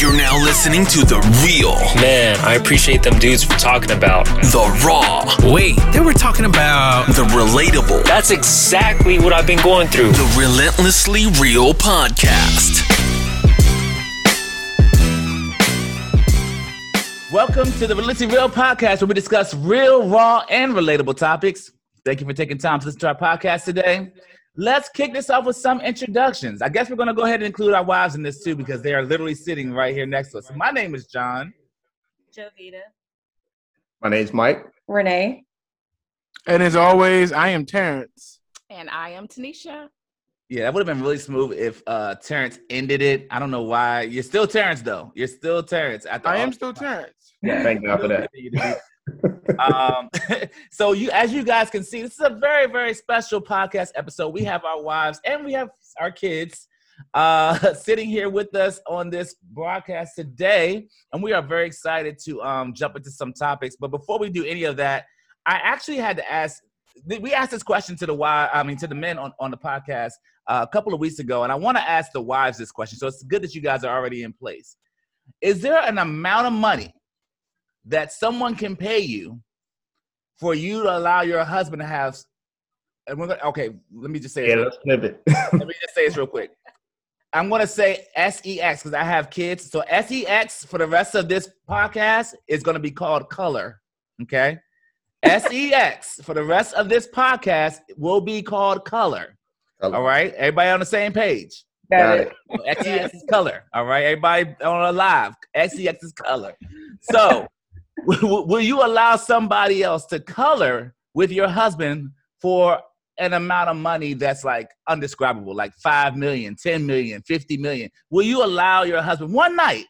You're now listening to The Real, Man, I appreciate them dudes for talking about. The Raw, Wait, they were talking about. The Relatable, That's exactly what I've been going through. The Relentlessly Real Podcast. Welcome to the Relentlessly Real podcast, where we discuss real, raw, and relatable topics. Thank you for taking time to listen to our podcast today. Let's kick this off with some introductions. I guess we're going to go ahead and include our wives in this too, because they are literally sitting right here next to us. My name is John. Jovita. My name's Mike. Renee. And as always, I am Terrence. And I am Tanisha. Yeah, that would have been really smooth if uh Terrence ended it. I don't know why. You're still Terrence though. You're still Terrence. After I am still Terrence. Yeah, Thank God for that. um, so you, as you guys can see, this is a very, very special podcast episode. We have our wives and we have our kids uh, sitting here with us on this broadcast today, and we are very excited to um, jump into some topics. But before we do any of that, I actually had to ask. We asked this question to the wives, I mean, to the men on, on the podcast uh, a couple of weeks ago, and I want to ask the wives this question. So it's good that you guys are already in place. Is there an amount of money that someone can pay you for you to allow your husband to have and we're gonna, okay let me just say Yeah, let's flip it. let me just say this real quick i'm gonna say sex because i have kids so sex for the rest of this podcast is gonna be called color okay sex for the rest of this podcast will be called color all right everybody on the same page Got it. XEX is color. All right, everybody on a live. XEX is color. So, will you allow somebody else to color with your husband for an amount of money that's like undescribable, like 5 million, 10 million, 50 million? Will you allow your husband one night,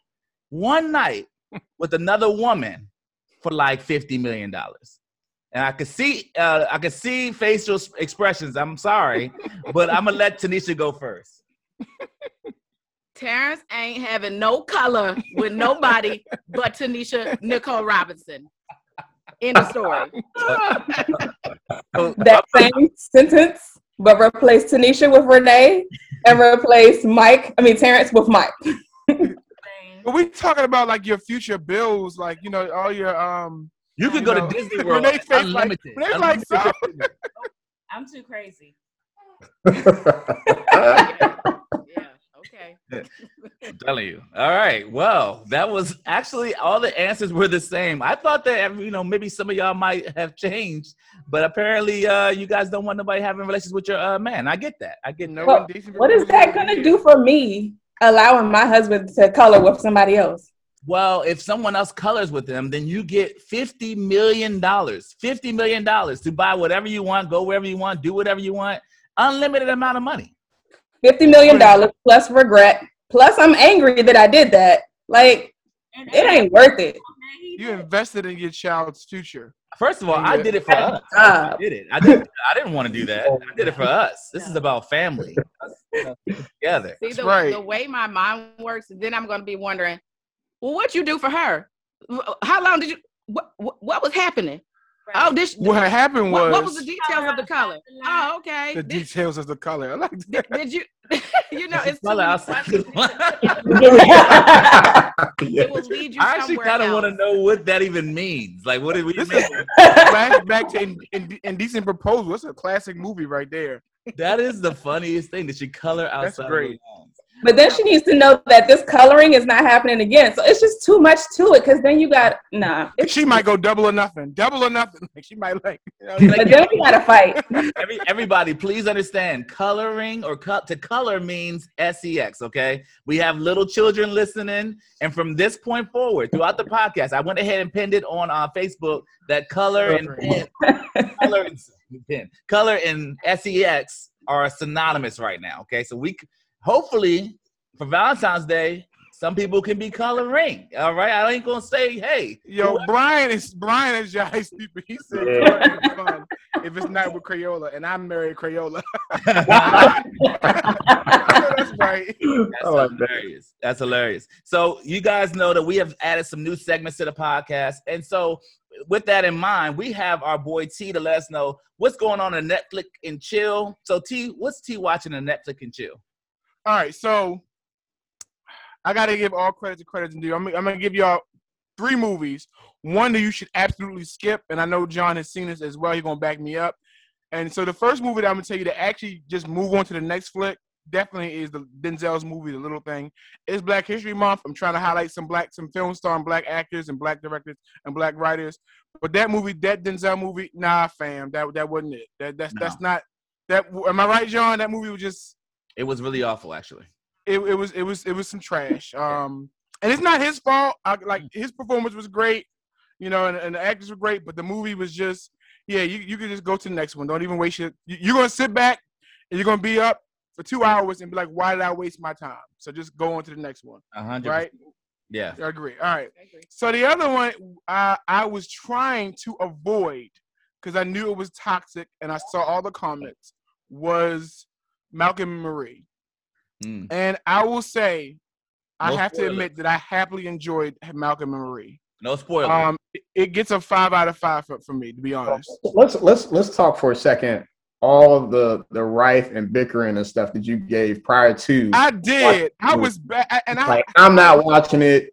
one night with another woman for like 50 million dollars? And I could see, uh, I could see facial expressions. I'm sorry, but I'm gonna let Tanisha go first. Terrence ain't having no color with nobody but Tanisha Nicole Robinson. End of story. that same sentence, but replace Tanisha with Renee and replace Mike, I mean Terrence with Mike. But we talking about like your future bills, like you know, all your um. You could go know, to Disney World. Renee face like, unlimited. Like, so. I'm too crazy. yeah. Yeah. I'm telling you. All right. Well, that was actually all the answers were the same. I thought that you know maybe some of y'all might have changed, but apparently uh, you guys don't want nobody having relations with your uh, man. I get that. I get No Well, What is that gonna do for me allowing my husband to color with somebody else? Well, if someone else colors with them, then you get fifty million dollars. Fifty million dollars to buy whatever you want, go wherever you want, do whatever you want, unlimited amount of money. Fifty million dollars plus regret, plus I'm angry that I did that. Like it ain't worth it. You invested in your child's future. First of all, I did it for us. I did it. I did. I didn't want to do that. I did it for us. This is about family. Together. See the, right. the way my mind works, then I'm gonna be wondering, well, what you do for her? How long did you? What what, what was happening? Oh, this. What happened was what, what was the details of the color? Oh, okay. the Did, details of the color. I like did, that. did you? you know, it's too Color many outside. questions. It will lead you I actually somewhere kind of want to know what that even means. Like, what did we This mean? is flashback to in, in, Indecent Proposal. It's a classic movie right there. That is the funniest thing that you color outside. That's outside. great. Of the lines. But then she needs to know that this coloring is not happening again. So it's just too much to it because then you got nah. She might go double or nothing. Double or nothing. Like she might like. You know, but then we gotta fight. Every, everybody, please understand. Coloring or cut to color means sex. Okay, we have little children listening, and from this point forward, throughout the podcast, I went ahead and pinned it on uh, Facebook that color and pen, color and pen, color and sex are synonymous right now. Okay, so we c- hopefully for Valentine's Day, Some people can be coloring. All right, I ain't gonna say, hey, Yo, Brian is Brian is Jai stupid. He said "Coloring is fun if it's not with Crayola, and I'm married Crayola. That's right. That's I like that. hilarious. That's hilarious. So you guys know that we have added some new segments to the podcast, and so with that in mind, we have our boy T to let us know what's going on in Netflix and chill. So T, what's T watching in Netflix and chill? All right, so I got to give all credit to credit's due. I'm, I'm gonna give y'all three movies. One that you should absolutely skip, and I know John has seen this as well. He's gonna back me up. And so the first movie that I'm gonna tell you to actually just move on to the next flick definitely is the Denzel's movie, The Little Thing. It's Black History Month. I'm trying to highlight some black, some film star and black actors and black directors and black writers. But that movie, that Denzel movie, nah, fam, that that wasn't it. That that's that's not that. Am I right, John? That movie was just It was really awful, actually. it, it was it was it was some trash. Um, and it's not his fault. I, like his performance was great, you know, and, and the actors were great, but the movie was just yeah. You you can just go to the next one. Don't even waste your. you- You're gonna sit back and you're gonna be up for two hours and be like, why did I waste my time? So just go on to the next one, A hundred. right? Yeah. I agree. All right. So the other one, I I was trying to avoid because I knew it was toxic, and I saw all the comments. Was Malcolm and Marie. Mm. And I will say, I No have to admit that I happily enjoyed Malcolm and Marie. No spoilers. Um, it- it gets a five out of five for, for me, to be honest. Let's let's let's talk for a second. All of the the rife and bickering and stuff that you gave prior to, I did. I was bad, and I like I'm not watching it.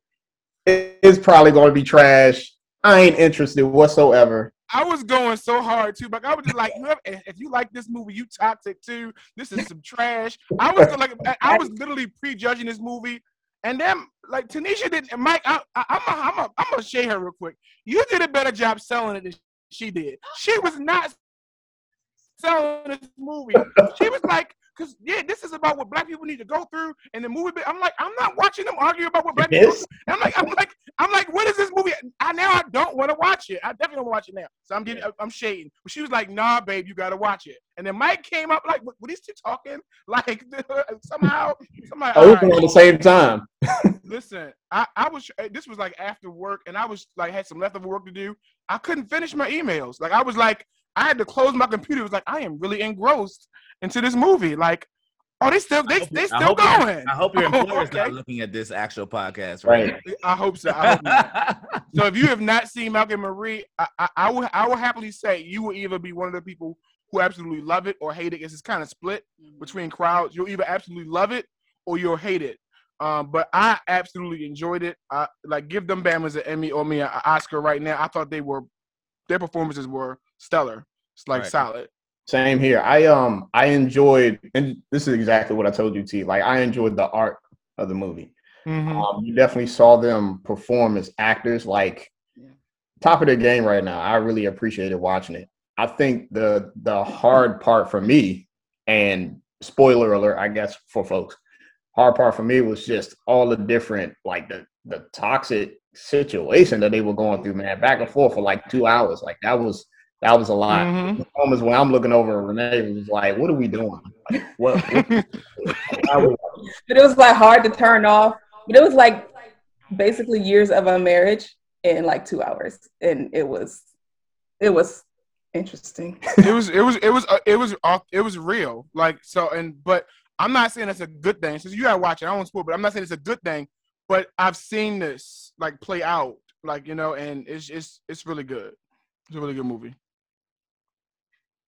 It's probably going to be trash. I ain't interested whatsoever. I was going so hard too, but I was just like, whoever, if if you like this movie, you toxic too. This is some trash. I was like, I was literally prejudging this movie, and then like Tanisha didn't. and Mike, I, I, I'm a, I'm a, I'm gonna shade her real quick. You did a better job selling it than she did. She was not selling this movie. She was like, because yeah, this is about what black people need to go through, and the movie. I'm like, I'm not watching them argue about what black It people. I'm like, I'm like, I'm like, what is this movie? I now I don't want to watch it. I definitely don't want to watch it now. So I'm getting, I'm shading. But she was like, Nah, babe, you gotta watch it. And then Mike came up like, what, what is he talking? Like somehow, somehow. Oh, right. at the same time. Listen, I, I was eh, this was like after work, and I was like had some leftover work to do. I couldn't finish my emails. Like I was like, I had to close my computer. It was like I am really engrossed into this movie. Like, oh, they still they they still hope your- going. I hope your Oh, employer's not looking at this actual podcast, Right. right? I hope so. I hope. So if you have not seen Malcolm and Marie, I, I, I will I will happily say you will either be one of the people who absolutely love it or hate it. It's kind of split between crowds. You'll either absolutely love it or you'll hate it. Um, but I absolutely enjoyed it. I like give them Bama's an Emmy or me an Oscar right now. I thought they were their performances were stellar. It's like Right. solid. Same here. I um I enjoyed, and this is exactly what I told you, T. Like I enjoyed the art of the movie. Mhm. Um, you definitely saw them perform as actors, like top of their game right now. I really appreciated watching it. I think the the hard part for me, and spoiler alert, I guess for folks, hard part for me was just all the different, like the the toxic situation that they were going through, man, back and forth for like two hours. Like that was that was a lot. Mhm. Moments when I'm looking over, Renee was like, "What are we doing? Like, what?" what why But it was like hard to turn off. But it was like basically years of a marriage in like two hours, and it was it was interesting. it was it was it was uh, it was off it was real like so and but i'm not saying it's a good thing since you gotta watch it i won't spoil but i'm not saying it's a good thing but i've seen this like play out like you know and it's it's it's really good it's a really good movie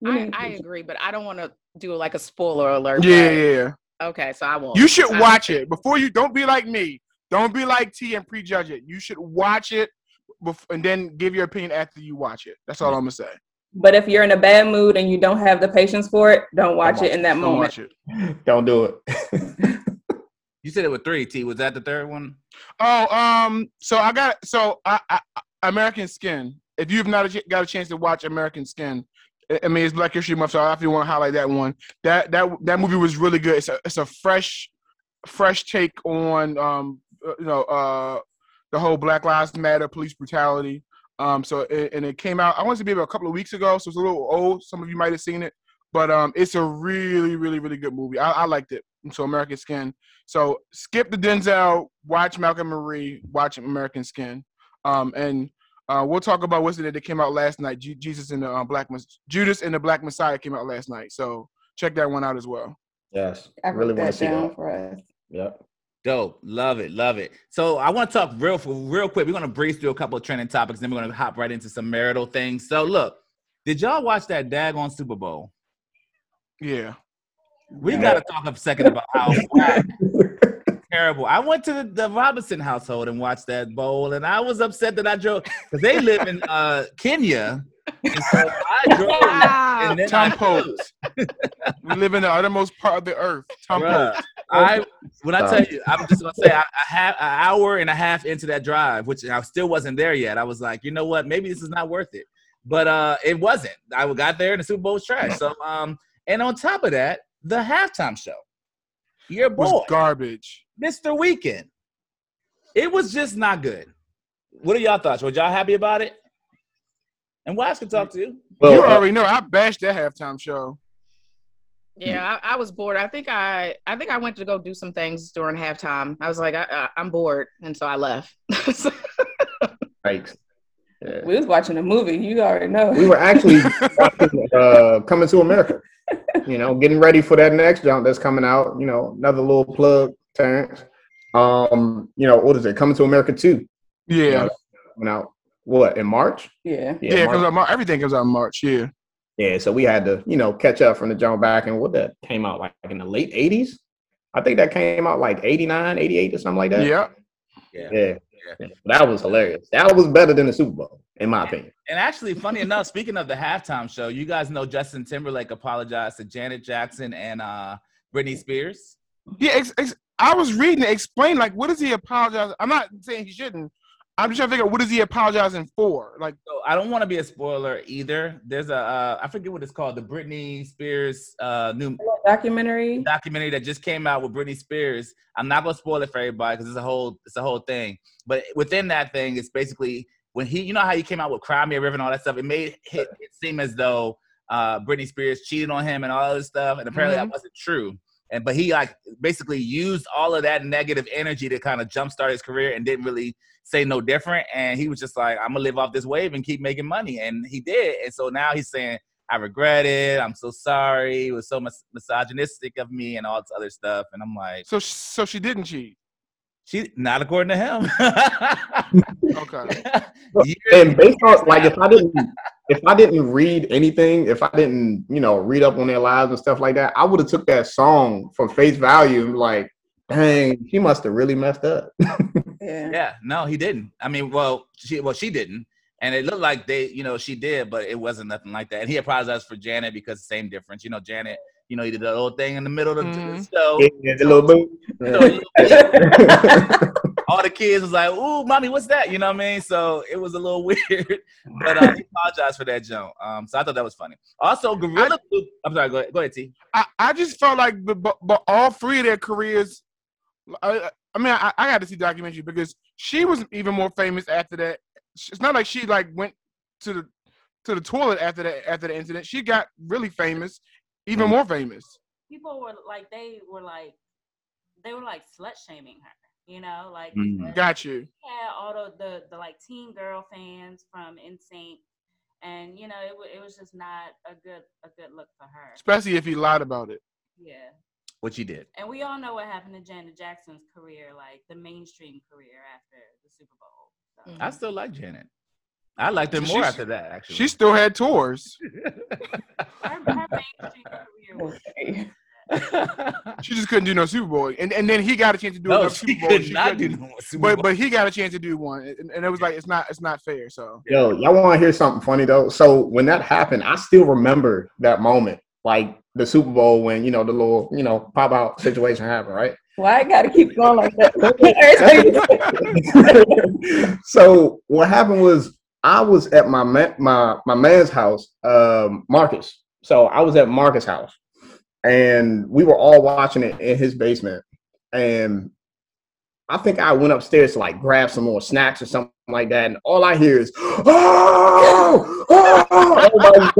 I, I agree, but I don't want to do like a spoiler alert. yeah but- yeah, yeah Okay, so I won't. you should I- watch it before you don't be like me don't be like t and prejudge it you should watch it bef- and then give your opinion after you watch it that's all i'm gonna say But if you're in a bad mood and you don't have the patience for it, don't watch it in that don't moment. watch it Don't do it. You said it was three. T was that the third one? Oh, um, so I got so I, I American Skin. If you've not a- got a chance to watch American Skin, I- mean it's Black History Month, so I definitely want to highlight that one. That that that movie was really good. It's a it's a fresh fresh take on um uh, you know uh the whole Black Lives Matter police brutality. Um, so it, and it came out. I want to be about a couple of weeks ago, so it's a little old. Some of you might have seen it, but um, it's a really really really good movie. I, I liked it. so American Skin. So skip the Denzel, watch Malcolm Marie, watch American Skin, um, and uh, we'll talk about what's it that came out last night. Ju- Jesus and the uh, Black Mes- Judas and the Black Messiah came out last night. So check that one out as well. Yes, I really wrote want that to see that. for us. Yep. Dope, love it, love it. So I want to talk real real quick. We're gonna breeze through a couple of trending topics, then we're gonna hop right into some marital things. So look, did y'all watch that daggone Super Bowl? Yeah. We Yeah. got to talk a second about how whack, terrible. I went to the, the Robinson household and watched that bowl, and I was upset that I drove because they live in uh, Kenya. And so I drove, Wow. and then Tom I Post. we live in the uttermost part of the earth. Tom Bruh, Post. I when I tell you, I'm just gonna say I, I had an hour and a half into that drive, which I still wasn't there yet. I was like, you know what, maybe this is not worth it. But uh it wasn't. I got there and the Super Bowl was trash. So um, and on top of that, the halftime show. Your boy, Was garbage. Mr. Weeknd. It was just not good. What are y'all thoughts? Were y'all happy about it? And Wise can talk to you. Well, you uh, already know I bashed that halftime show. Yeah, I, I was bored. I think I, I think I went to go do some things during halftime. I was like, I, I, I'm bored, and so I left. Yikes. Yeah. We was watching a movie. You already know. We were actually watching, uh, coming to America. You know, getting ready for that next jump that's coming out. You know, another little plug, Terrence. Um, you know, what is it? Coming to America too. Yeah. Coming out what in March? yeah. Yeah, it March. comes out Mar- everything comes out in March. Yeah. Yeah, so we had to, you know, catch up from the jump back and what that came out like in the late 80s. I think that came out like 89, 88 or something like that. Yeah. Yeah. Yeah. Yeah. That was hilarious. That was better than the Super Bowl, in my opinion. And actually, funny enough, speaking of the halftime show, you guys know Justin Timberlake apologized to Janet Jackson and uh Britney Spears. Yeah. Ex- ex- I was reading it. Explain like what does he apologize? I'm not saying he shouldn't. I'm just trying to figure out what is he apologizing for? Like, So I don't want to be a spoiler either. There's a uh, I forget what it's called, the Britney Spears uh new Documentary. documentary that just came out with Britney Spears. I'm not gonna spoil it for everybody because it's a whole it's a whole thing. But within that thing, it's basically when he you know how he came out with Cry Me a River and all that stuff. It made it, it seem as though uh, Britney Spears cheated on him and all this stuff, and apparently that wasn't true. And but he like basically used all of that negative energy to kind of jumpstart his career and didn't really say no different. And he was just like, I'm gonna live off this wave and keep making money, and he did. And so now he's saying. I regret it. I'm so sorry. It was so mis- misogynistic of me and all this other stuff. And I'm like, so so she didn't cheat. She not according to him. Okay. And based on like if I didn't if I didn't read anything, if I didn't, you know, read up on their lives and stuff like that, I would have took that song for face value like, dang, she must have really messed up. Yeah. yeah, no, he didn't. I mean, well, she well she didn't, and it looked like they, you know, she did, but it wasn't nothing like that. And he apologized for Janet because same difference. You know, Janet, you know, he did that little thing in the middle of the Mhm. show. Yeah, the little boo. You all the kids was like, "Ooh, mommy, what's that?" You know what I mean? So it was a little weird, but uh, he apologized for that jump. Um, so I thought that was funny. Also, Gorilla. Glue- I'm sorry. Go ahead. Go ahead, T. I, I just felt like, but, but, but all three of their careers. I, I mean, I, I got to see the documentary because she was even more famous after that. It's not like she like went to the to the toilet after that after the incident. She got really famous, even Mhm. more famous. people were like they were like they were like slut shaming her you know like Mhm. Got you. Yeah, all the, the the like teen girl fans from NSYNC and you know it, wa- it was just not a good a good look for her Especially if he lied about it. yeah What you did. and we all know what happened to Janet Jackson's career like the mainstream career after the Super Bowl so. Mhm. I still like Janet. I liked her more She's- after that. Actually, She still had tours. her, her mainstream career was Okay. She just couldn't do no Super Bowl, and and then he got a chance to do no, another she Super Bowl. could she not do couldn't. no more Super But but he got a chance to do one, and, and it was like it's not it's not fair. So Yo, y'all want to hear something funny though? So when that happened, I still remember that moment, like the Super Bowl when you know the little you know pop out situation happened, right? Why I gotta keep going like that? so what happened was I was at my my my man's house, um, Marcus. So I was at Marcus' house, and we were all watching it in his basement. And I think I went upstairs to like grab some more snacks or something like that, and all I hear is "Oh, oh!" On.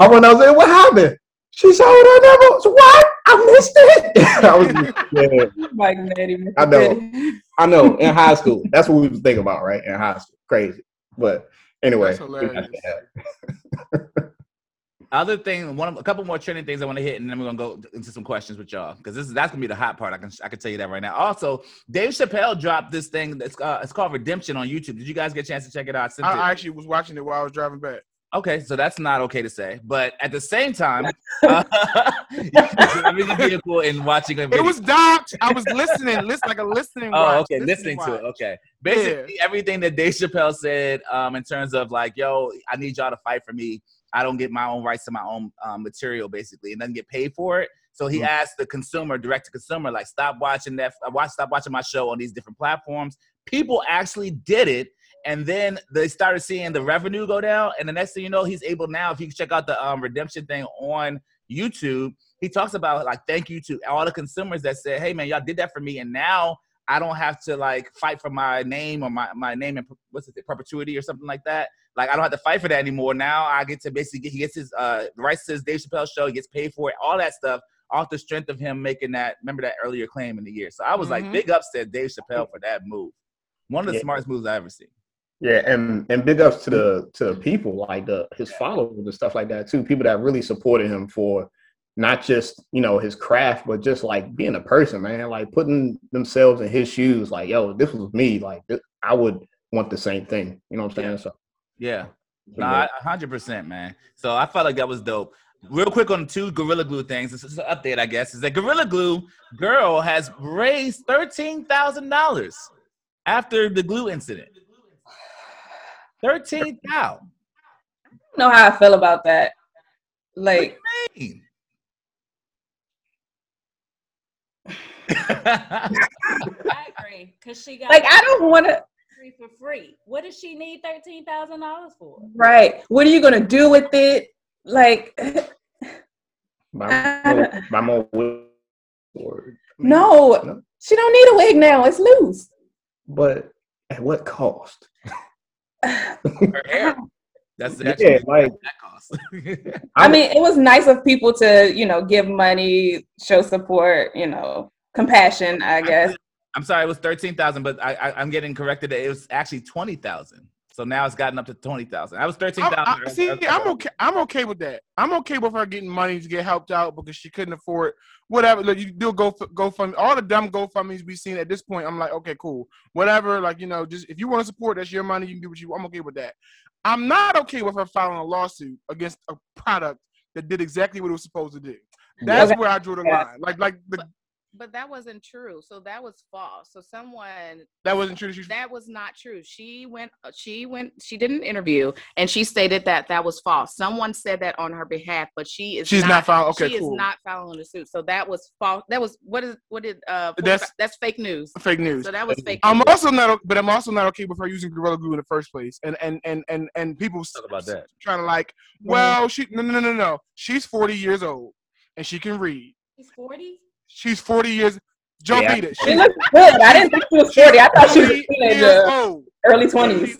I went downstairs. What happened? She sold her numbers. What? I missed it. I was yeah. Natty. I know. I know. In high school, that's what we was thinking about, right? In high school, crazy. But anyway, That's. Other thing, one of, a couple more trending things I want to hit, and then we're gonna go into some questions with y'all because this is that's gonna be the hot part. I can I can tell you that right now. Also, Dave Chappelle dropped this thing that's uh, it's called Redemption on YouTube. Did you guys get a chance to check it out? I I, I actually was watching it while I was driving back. Okay, so that's not okay to say, but at the same time, uh, I'm in the vehicle and watching a It was docked. I was listening, listen like a listening. Oh, watch, okay, listening to it. Okay, basically everything that Dave Chappelle said, um, in terms of like, yo, I need y'all to fight for me. I don't get my own rights to my own um, material, basically, and doesn't get paid for it. So he Mhm. asked the consumer, direct to consumer, like, stop watching that, uh, watch, stop watching my show on these different platforms. People actually did it, and then they started seeing the revenue go down. And the next thing you know, he's able now. If you check out the um, redemption thing on YouTube, he talks about like, thank you to all the consumers that said, hey man, y'all did that for me, and now I don't have to like fight for my name or my, my name and what's it perpetuity or something like that. Like I don't have to fight for that anymore. Now I get to basically get he gets his uh rights to his Dave Chappelle show. He gets paid for it. All that stuff off the strength of him making that. Remember that earlier claim in the year. So I was like, Mhm. big ups to Dave Chappelle for that move. One of the Yeah. smartest moves I ever seen. Yeah, and and big ups to the to the people like the his followers and stuff like that too. People that really supported him for not just you know his craft, but just like being a person, man. Like putting themselves in his shoes. Like, yo, this was me. Like, this, I would want the same thing. You know what I'm saying? So, Yeah. Nah, hundred percent, man. So I felt like that was dope. Real quick on two Gorilla Glue things. This is an update, I guess. Is that Gorilla Glue girl has raised thirteen thousand dollars after the glue incident. Thirteen thousand. know how I feel about that. Like, I agree because she got like I don't want to. free for free. What does she need thirteen thousand dollars for? Right. What are you gonna do with it? Like, buy more, buy more wood or- no, she don't need a wig now. It's loose. but at what cost? Her hair. That's the Yeah, like that cost. I mean, it was nice of people to, you know, give money, show support, you know, compassion. I guess. I'm sorry, it was thirteen thousand, but I, I I'm getting corrected. that It was actually twenty thousand. So now it's gotten up to twenty thousand. I was thirteen I, see, I'm okay. I'm okay with that. I'm okay with her getting money to get helped out because she couldn't afford whatever. Like you do go go fund all the dumb GoFundmes we've seen at this point. I'm like, okay, cool, whatever. Like you know, just if you want to support, that's your money. You can do what you. I'm okay with that. I'm not okay with her filing a lawsuit against a product that did exactly what it was supposed to do. That's Okay. where I drew the line. Like like the, But that wasn't true. So that was false. So someone that wasn't true. That was not true. She went uh, she went she did an interview and she stated that that was false. Someone said that on her behalf, but she is She's not following. okay, she cool. is not filing the suit. So that was false. That was what is what did uh That's- that's that's fake news. fake news. So that was fake I'm news. also not, but I'm also not okay with her using Gorilla Glue in the first place. And and and and and people s- Talk about that. trying to like, well, she no no no no no. She's 40 years old and she can read. She's forty. She's 40 years. Joe Yeah. beat it. She She's looks good. I didn't think she was 40. I thought she was a 40 years teenager, old. early 20s. She's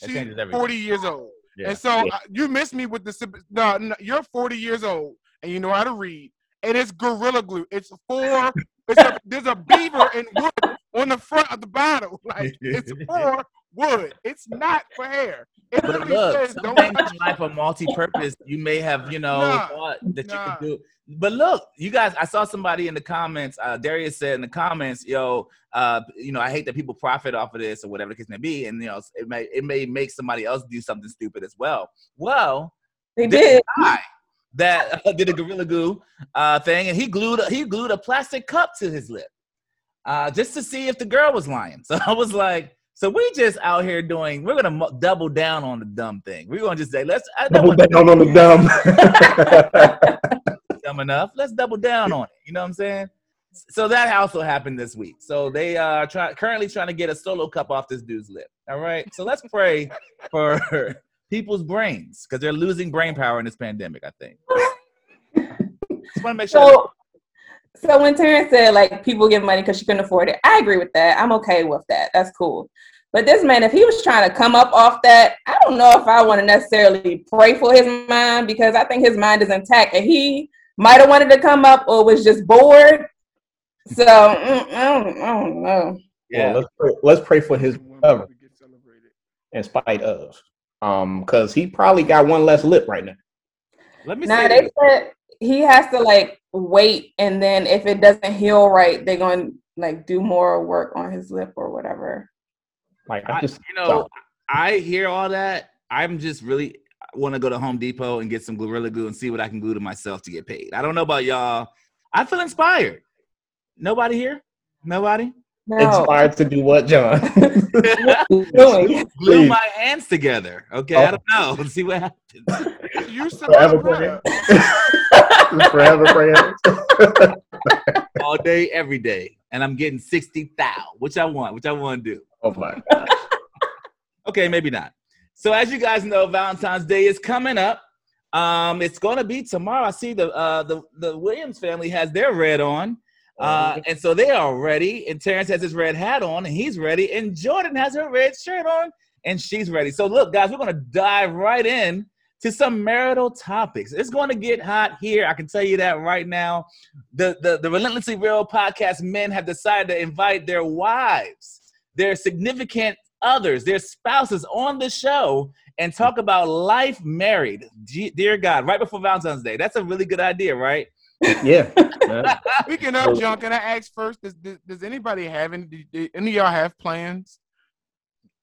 That changes everything. 40 years old. Yeah. And so uh, you missed me with the sip- no, no, you're 40 years old and you know how to read. And it's Gorilla Glue. It's four. it's a, there's a beaver and wood on the front of the bottle. Like it's for wood. It's not for hair. It But literally look, says some don't in life are multi-purpose. You may have, you know, Nah, thought that nah. you could do. But look, you guys, I saw somebody in the comments. Uh, Darius said in the comments, "Yo, uh, you know, I hate that people profit off of this or whatever the case may be, and you know, it may it may make somebody else do something stupid as well." Well, They did. guy that uh, did a gorilla glue uh, thing, and he glued a, he glued a plastic cup to his lip uh, just to see if the girl was lying. So I was like, so we just out here doing. We're gonna mo- double down on the dumb thing. We're gonna just say, let's I double want down on the dumb. dumb enough. Let's double down on it. You know what I'm saying? So that also happened this week. So they are try, currently trying to get a solo cup off this dude's lip. All right. So let's pray for people's brains because they're losing brain power in this pandemic. I think. Just want to make sure. So, so when Terrence said like people give money because she couldn't afford it, I agree with that. I'm okay with that. That's cool. But this man, if he was trying to come up off that, I don't know if I want to necessarily pray for his mind because I think his mind is intact and he might have wanted to come up or was just bored. So mm, I, don't, I don't know. Yeah, let's pray, let's pray for his recovery in spite of, um, because he probably got one less lip right now. Let me Now say they this. said he has to like wait, and then if it doesn't heal right, they're going to like do more work on his lip or whatever. Like I, I just, you know, I hear all that. I'm just really want to go to Home Depot and get some Gorilla Glue and see what I can glue to myself to get paid. I don't know about y'all. I feel inspired. Nobody here? Nobody? No, inspired to do what, John? doing. Glue my hands together. Okay, I Oh. don't know. Let's see what happens. Use some Forever other praying. Forever praying. all day, every day, and I'm getting sixty thou. Which I want. Which I want to do. Oh my. Okay, maybe not. So as you guys know, Valentine's Day is coming up. Um, it's gonna be tomorrow. I see the uh the, the Williams family has their red on. Uh, and so they are ready, and Terrence has his red hat on, and he's ready, and Jordan has her red shirt on, and she's ready. So look, guys, we're gonna dive right in to some marital topics. It's gonna get hot here. I can tell you that right now. The the, the Relentlessly Real podcast men have decided to invite their wives, their significant others, their spouses on the show and talk about life married. Dear God, right before Valentine's Day. That's a really good idea, right? Yeah. yeah. Speaking of John, can I ask first? Does, does, does anybody have any? do- do any of y'all have plans?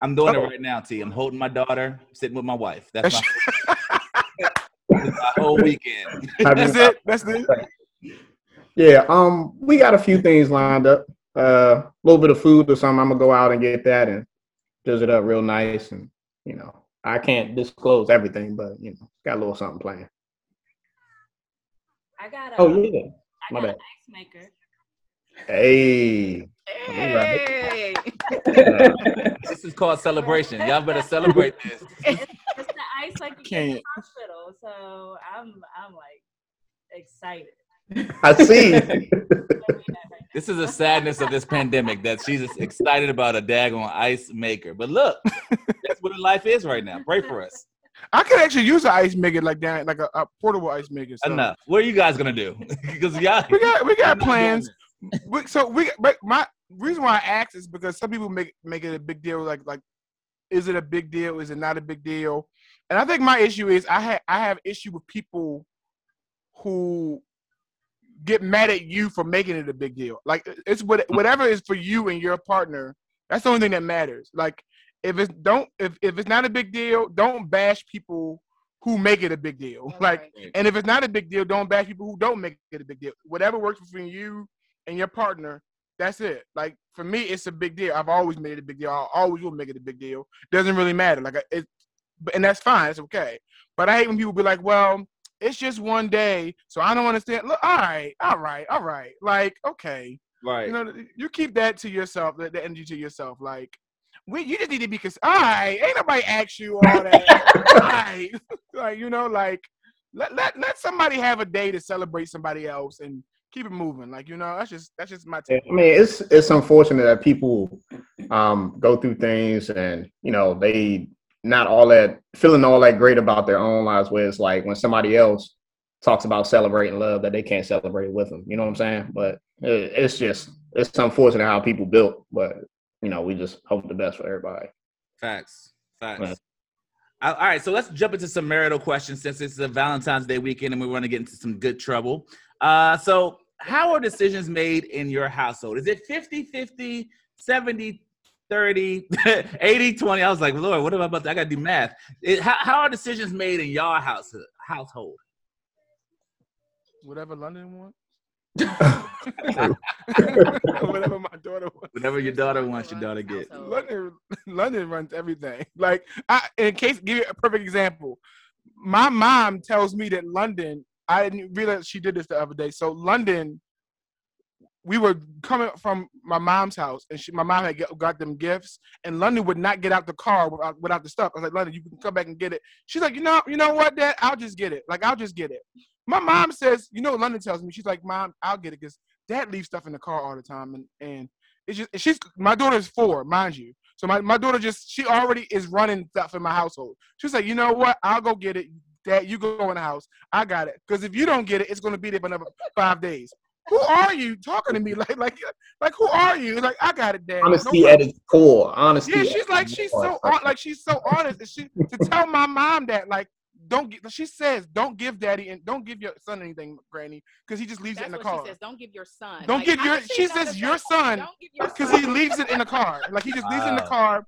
I'm doing Oh. it right now, T. I'm holding my daughter, sitting with my wife. That's That's, my, that's my whole weekend. that's it. That's it. Yeah, um, we got a few things lined up. Uh, a little bit of food or something. I'm gonna go out and get that and does it up real nice. And you know, I can't disclose everything, but you know, got a little something planned. I got a, Oh yeah, I my got bad. an ice maker. Hey, Hey. This is called celebration. Y'all better celebrate this. It's, it's the ice like you get in the hospital. So I'm I'm like excited. I see. This is the sadness of this pandemic that she's excited about a daggone ice maker. But look, that's what life is right now. Pray for us. I could actually use an ice maker like that, like a, a portable ice maker. So. Enough. What are you guys gonna do? Because y'all We got we got plans. We, so we but my reason why I asked is because some people make make it a big deal. Like like, is it a big deal? Is it not a big deal? And I think my issue is I have I have issue with people who get mad at you for making it a big deal. Like it's what whatever is for you and your partner. That's the only thing that matters. Like if it's don't if, if it's not a big deal, don't bash people who make it a big deal. Like and if it's not a big deal, don't bash people who don't make it a big deal. Whatever works between you and your partner, that's it. Like for me, it's a big deal. I've always made it a big deal. I always will make it a big deal. Doesn't really matter. Like it, and that's fine. It's okay. But I hate when people be like, "Well, it's just one day, so I don't understand." Look, all right, all right, all right. Like okay, Right. you know, you keep that to yourself. The, the energy to yourself. Like we, you just need to be. Cause all right, ain't nobody ask you all that. right, like you know, like let, let let somebody have a day to celebrate somebody else and keep it moving. Like you know, that's just that's just my Take. I mean, it's it's unfortunate that people um go through things and you know they not all that feeling all that great about their own lives. Where it's like when somebody else talks about celebrating love that they can't celebrate with them. You know what I'm saying? But it, it's just it's unfortunate how people built. But you know, we just hope the best for everybody. Facts. Facts. Right. All right, so let's jump into some marital questions since it's a Valentine's Day weekend and we want to get into some good trouble. Uh, so, how are decisions made in your household? Is it 50 50, 70 30, 80 20? I was like, Lord, what am I about to? I got to do math. It, how, how are decisions made in your house, household? Whatever London wants. Whatever my daughter wants. Whatever your daughter wants, your daughter get. London, London runs everything. Like, I, in case, give you a perfect example. My mom tells me that London. I didn't realize she did this the other day. So London, we were coming from my mom's house, and she, my mom had get, got them gifts, and London would not get out the car without, without the stuff. I was like, London, you can come back and get it. She's like, you know, you know what, Dad? I'll just get it. Like, I'll just get it. My mom says, you know, what London tells me, she's like, Mom, I'll get it because Dad leaves stuff in the car all the time, and and it's just she's my daughter's four, mind you. So my, my daughter just she already is running stuff in my household. She's like, you know what? I'll go get it. Dad, you go in the house. I got it. Because if you don't get it, it's gonna be there for another five days. Who are you talking to me? Like, like, like, who are you? Like, I got it, Dad. No Honesty problem. at its core. Honesty. Yeah, she's like she's so like she's so honest. And she to tell my mom that like don't get. She says don't give daddy and don't give your son anything, Granny, because he just leaves That's it in the what car. she says. Don't give your son. Don't Like, give your. She says your oh, son Don't give your because he leaves it in the car. Like he just leaves it in the uh. car.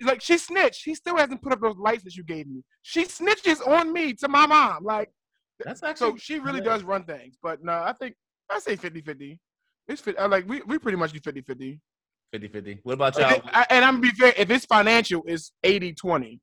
Like she snitched. She still hasn't put up those lights that you gave me. She snitches on me to my mom. Like That's so she really hilarious. does run things. But no, I think I say 50-50. It's fit. I like we, we pretty much do 50-50. 50-50. What about y'all? I, and I'm gonna be fair. If it's financial, it's 80-20.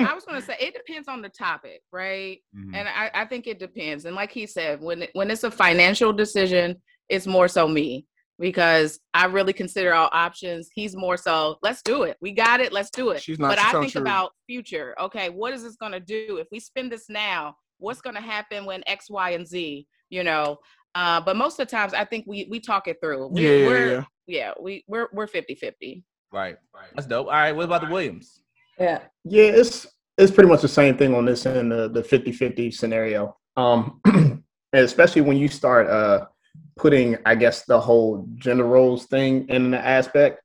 I was gonna say it depends on the topic, right? Mhm. And I, I think it depends. And like he said, when it, when it's a financial decision, it's more so me because I really consider all options. He's more so, let's do it. We got it. Let's do it. She's not but I think truth. about future. Okay, what is this gonna do if we spend this now? What's gonna happen when X, Y, and Z? You know. Uh, but most of the times, I think we we talk it through. We, Yeah, yeah, we're, yeah. yeah, we we're we're 50-50. Right. That's dope. All right. What about the Williams? Yeah. Yeah, it's it's pretty much the same thing on this end, the the 50-50 scenario. Um especially when you start uh putting, I guess, the whole gender roles thing in the aspect.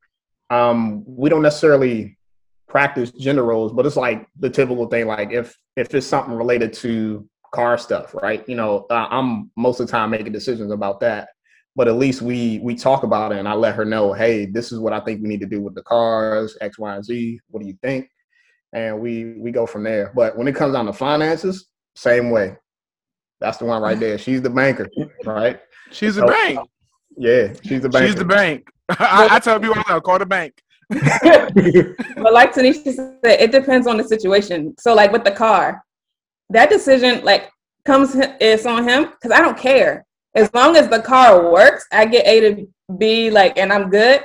Um, we don't necessarily practice gender roles, but it's like the typical thing, like if if it's something related to car stuff, right? You know, I'm most of the time making decisions about that. But at least we we talk about it, and I let her know, hey, this is what I think we need to do with the cars, X, Y, and Z. What do you think? And we we go from there. But when it comes down to finances, same way. That's the one right there. She's the banker, right? She's the So- bank. Yeah, she's the banker. She's the bank. I, I tell people, I call the bank. but like Tanisha said, it depends on the situation. So like with the car, that decision like comes it's on him because I don't care as long as the car works. I get A to B like, and I'm good.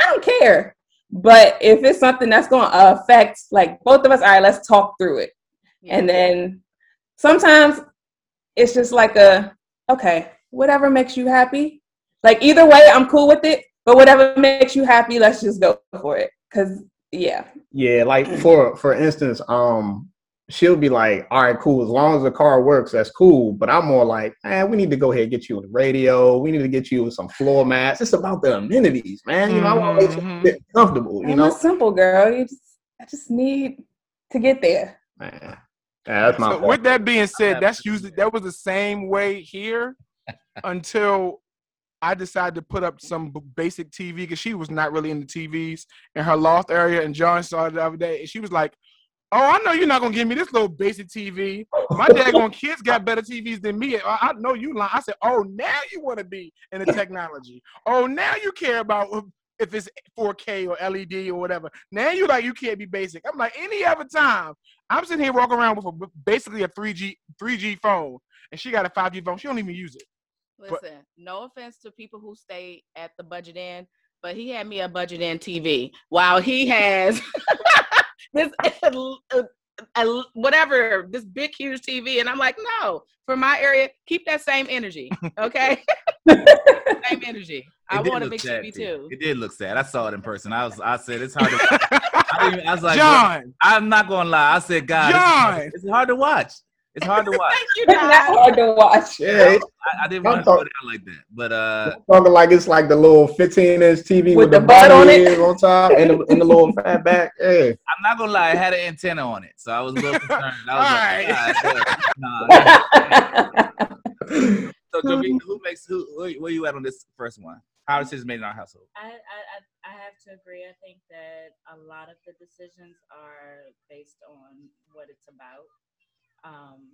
I don't care. But if it's something that's going to affect like both of us, all right, let's talk through it. And then sometimes it's just like a okay, whatever makes you happy. Like either way, I'm cool with it. But whatever makes you happy, let's just go for it. Cause yeah, yeah, like for for instance, um, she'll be like, "All right, cool. As long as the car works, that's cool." But I'm more like, "Man, we need to go ahead and get you a radio. We need to get you some floor mats. It's about the amenities, man. You know, I want to make you feel comfortable. You I'm know, a simple girl. You just I just need to get there. man. Yeah, that's my So fault. with that being said, that's usually that was the same way here until I decided to put up some basic TV because she was not really into TVs in her loft area. And John saw it the other day, and she was like, "Oh, I know you're not gonna give me this little basic TV. My daggone kids got better TVs than me. I, I know you lying." I said, "Oh, now you want to be in the technology. Oh, now you care about uh, if it's 4K or LED or whatever. Now you like you can't be basic." I'm like, any other time, I'm sitting here walking around with a, basically a 3G 3G phone, and she got a 5G phone. She don't even use it. Listen, no offense to people who stay at the budget end, but he had me a budget end TV while he has this whatever this big huge TV, and I'm like, no, for my area, keep that same energy, okay? same energy. I It did want a look big sad, TV too. too. It did look sad. I saw it in person. I was. I said it's hard to. I, even, I was like john i'm not gonna lie. I said, God, it's hard- John. it's hard to watch. It's hard to watch. Thank you, It's not hard to watch. yeah, I, I didn't want to talk- put it out like that, but uh, talking like it's like the little 15 inch TV with, With the, the butt on it. on top and the, and the little fat back. Yeah. I'm not gonna lie. I had an antenna on it, so I was a little concerned. I was Alright. like, God, damn. nah. So, Jovita, who makes who? Where, where you at on this first one? How decisions made in our household? I, I, I, I have to agree. I think that a lot of the decisions are based on what it's about. Um,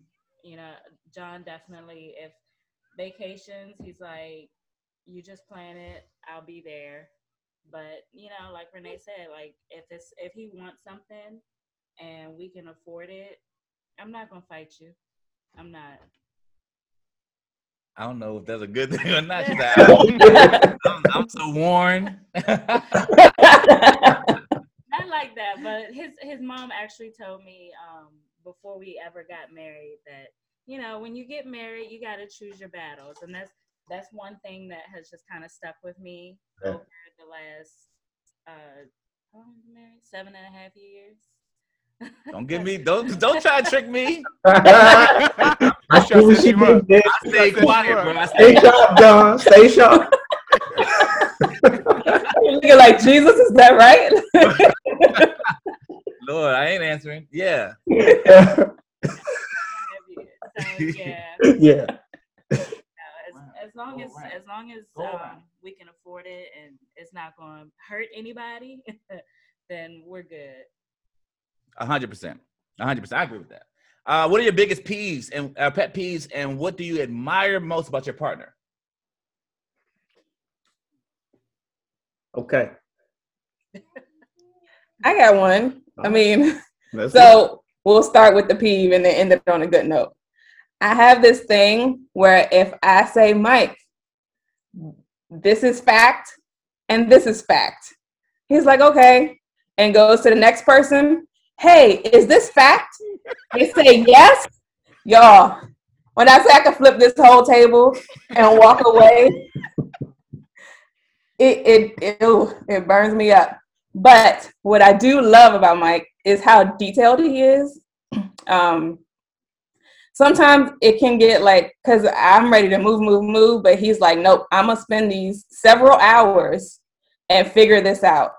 you know, John definitely, if vacations, he's like, you just plan it, I'll be there. But, you know, like Renee said, like if it's if he wants something and we can afford it, I'm not gonna fight you. I'm not. I don't know if that's a good thing or not. I'm, I'm so worn. not like that, but his his mom actually told me um, before we ever got married that you know when you get married you got to choose your battles, and that's that's one thing that has just kind of stuck with me Yeah. over the last uh, how long have we been married? seven and a half years. Don't give me don't don't try to trick me. I see what she Shut did. I stay quiet, bro. I Stay stay sharp, John. Stay sharp. You're looking like Jesus, is that right? Lord, I ain't answering. Yeah. So yeah, yeah. as, as long as Alright. as long as Go on. um, we can afford it and it's not going to hurt anybody, then we're good. A hundred percent. A hundred percent. I agree with that. Uh, what are your biggest peeves and uh, pet peeves, and what do you admire most about your partner? Okay. I got one. I mean, That's so we'll start with the peeve and then end it on a good note. I have this thing where if I say, Mike, this is fact and this is fact, he's like, okay, and goes to the next person. Hey, is this fact? They say yes. Y'all, when I say I can flip this whole table and walk away, it it it, it burns me up. But what I do love about Mike is how detailed he is. Um, sometimes it can get like, because I'm ready to move, move, move, but he's like, nope, I'm gonna spend these several hours and figure this out.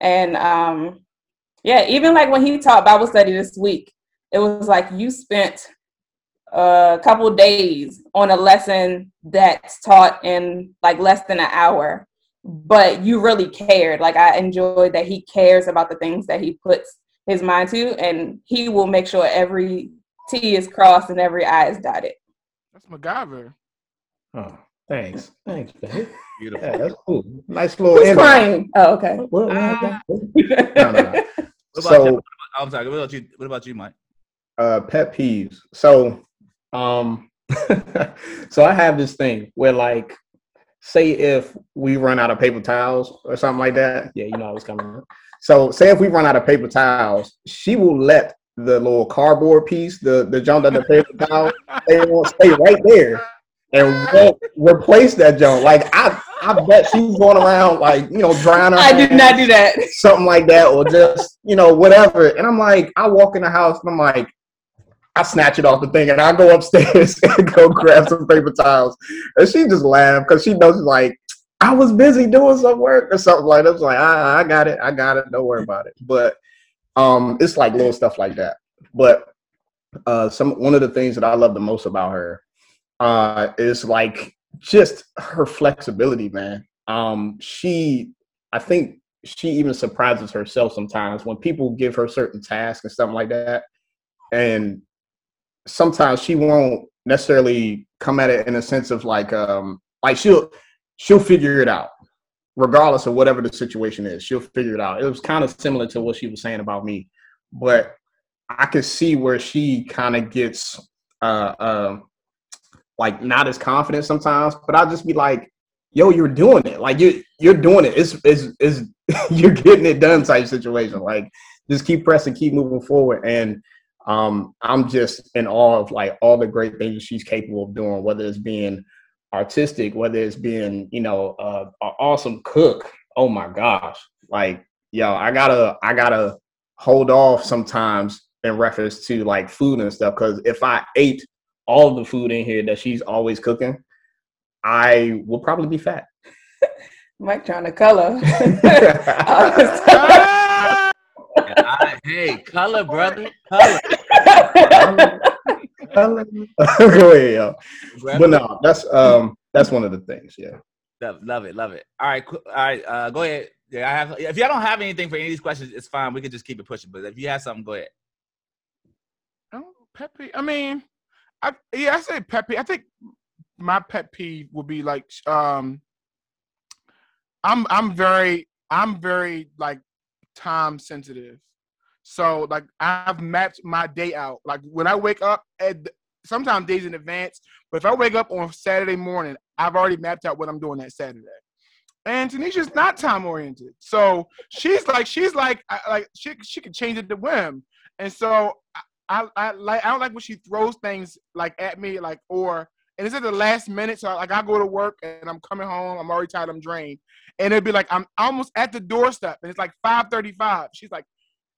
And um, yeah, even like when he taught Bible study this week, it was like you spent a couple days on a lesson that's taught in like less than an hour but you really cared. Like I enjoyed that he cares about the things that he puts his mind to, and he will make sure every T is crossed and every I is dotted. That's MacGyver. Oh, thanks. Thanks, babe. Beautiful. Yeah, that's cool. Nice little Who's intro. crying? Oh, okay. Well, well, Ah. okay. No, no, no. What about So, you? I'm sorry. What about you? What about you, Mike? uh, pet peeves. So, um, so I have this thing where, like, say if we run out of paper towels or something like that. Yeah, you know I was coming. So, say if we run out of paper towels, she will let the little cardboard piece, the the junk that the paper towel, they won't stay right there and won't replace that junk. Like I, I bet she's going around like you know drying her. I did not do that. something like that, or just you know whatever. And I'm like, I walk in the house and I'm like, I snatch it off the thing and I go upstairs and go grab some paper towels, and she just laughed because she knows like I was busy doing some work or something like that. I was like, I, I got it, I got it, don't worry about it. But um, it's like little stuff like that. But uh, some one of the things that I love the most about her uh, is like just her flexibility, man. Um, she, I think she even surprises herself sometimes when people give her certain tasks and stuff like that. And sometimes she won't necessarily come at it in a sense of like, um, like she'll she'll figure it out, regardless of whatever the situation is. She'll figure it out. It was kind of similar to what she was saying about me, but I could see where she kind of gets uh, uh, like not as confident sometimes. But I'll just be like, "Yo, you're doing it. Like you you're doing it. It's it's, it's you're getting it done." Type situation. Like just keep pressing, keep moving forward, and um, I'm just in awe of like all the great things she's capable of doing, whether it's being artistic, whether it's being you know uh, an awesome cook. Oh my gosh, like yo, I gotta I gotta hold off sometimes in reference to like food and stuff because if I ate all the food in here that she's always cooking, I will probably be fat. Mike trying to color. I- hey, color, brother. Color. Go ahead, yo. But no, that's um that's one of the things. Yeah. Love, love it, love it. All right, qu- all right. Uh, go ahead. Yeah, I have. If y'all don't have anything for any of these questions, it's fine. We can just keep it pushing. But if you have something, go ahead. Oh, pet. I mean, I yeah, I say pet peeve. I think my pet peeve would be like, um, I'm I'm very I'm very like time sensitive. So like I've mapped my day out. Like when I wake up, at sometimes days in advance. But if I wake up on Saturday morning, I've already mapped out what I'm doing that Saturday. And Tanisha's not time oriented, so she's like she's like like she she can change it to whim. And so I, I like I don't like when she throws things like at me like or and it's at the last minute. So like I go to work and I'm coming home, I'm already tired, I'm drained, and it'd be like I'm almost at the doorstep and it's like 5:35. She's like,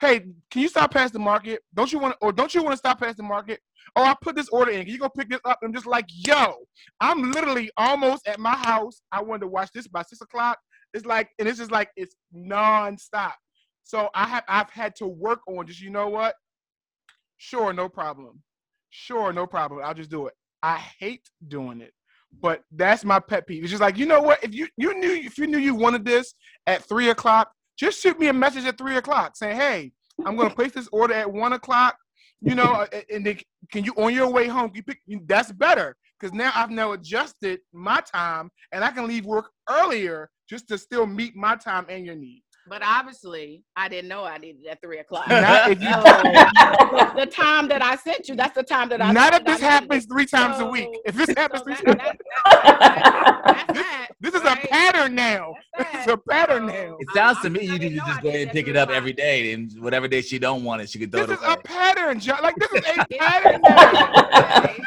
hey, can you stop past the market? Don't you want or don't you want to stop past the market? Oh, I put this order in. Can you go pick this up? I'm just like, yo, I'm literally almost at my house. I wanted to watch this by six o'clock. It's like, and it's just like it's nonstop. So I have I've had to work on just you know what? Sure, no problem. Sure, no problem. I'll just do it. I hate doing it. But that's my pet peeve. It's just like, you know what? If you you knew if you knew you wanted this at three o'clock, just shoot me a message at three o'clock saying, "Hey, I'm going to place this order at one o'clock." You know, uh, and then can you on your way home? You pick. That's better because now I've now adjusted my time and I can leave work earlier just to still meet my time and your needs. But obviously, I didn't know I needed at three o'clock. Not if you, the, the time that I sent you, that's the time that I. not if that I this needed happens it. three times a week. If this happens so three that- times, that- that's that, this is right? a pattern now. That's It's a pattern So, now. It sounds I- to me you need to just go ahead and pick it up every day, and whatever day she don't want it, she could throw This it is a away. pattern, John. Like this is a pattern not now. every day.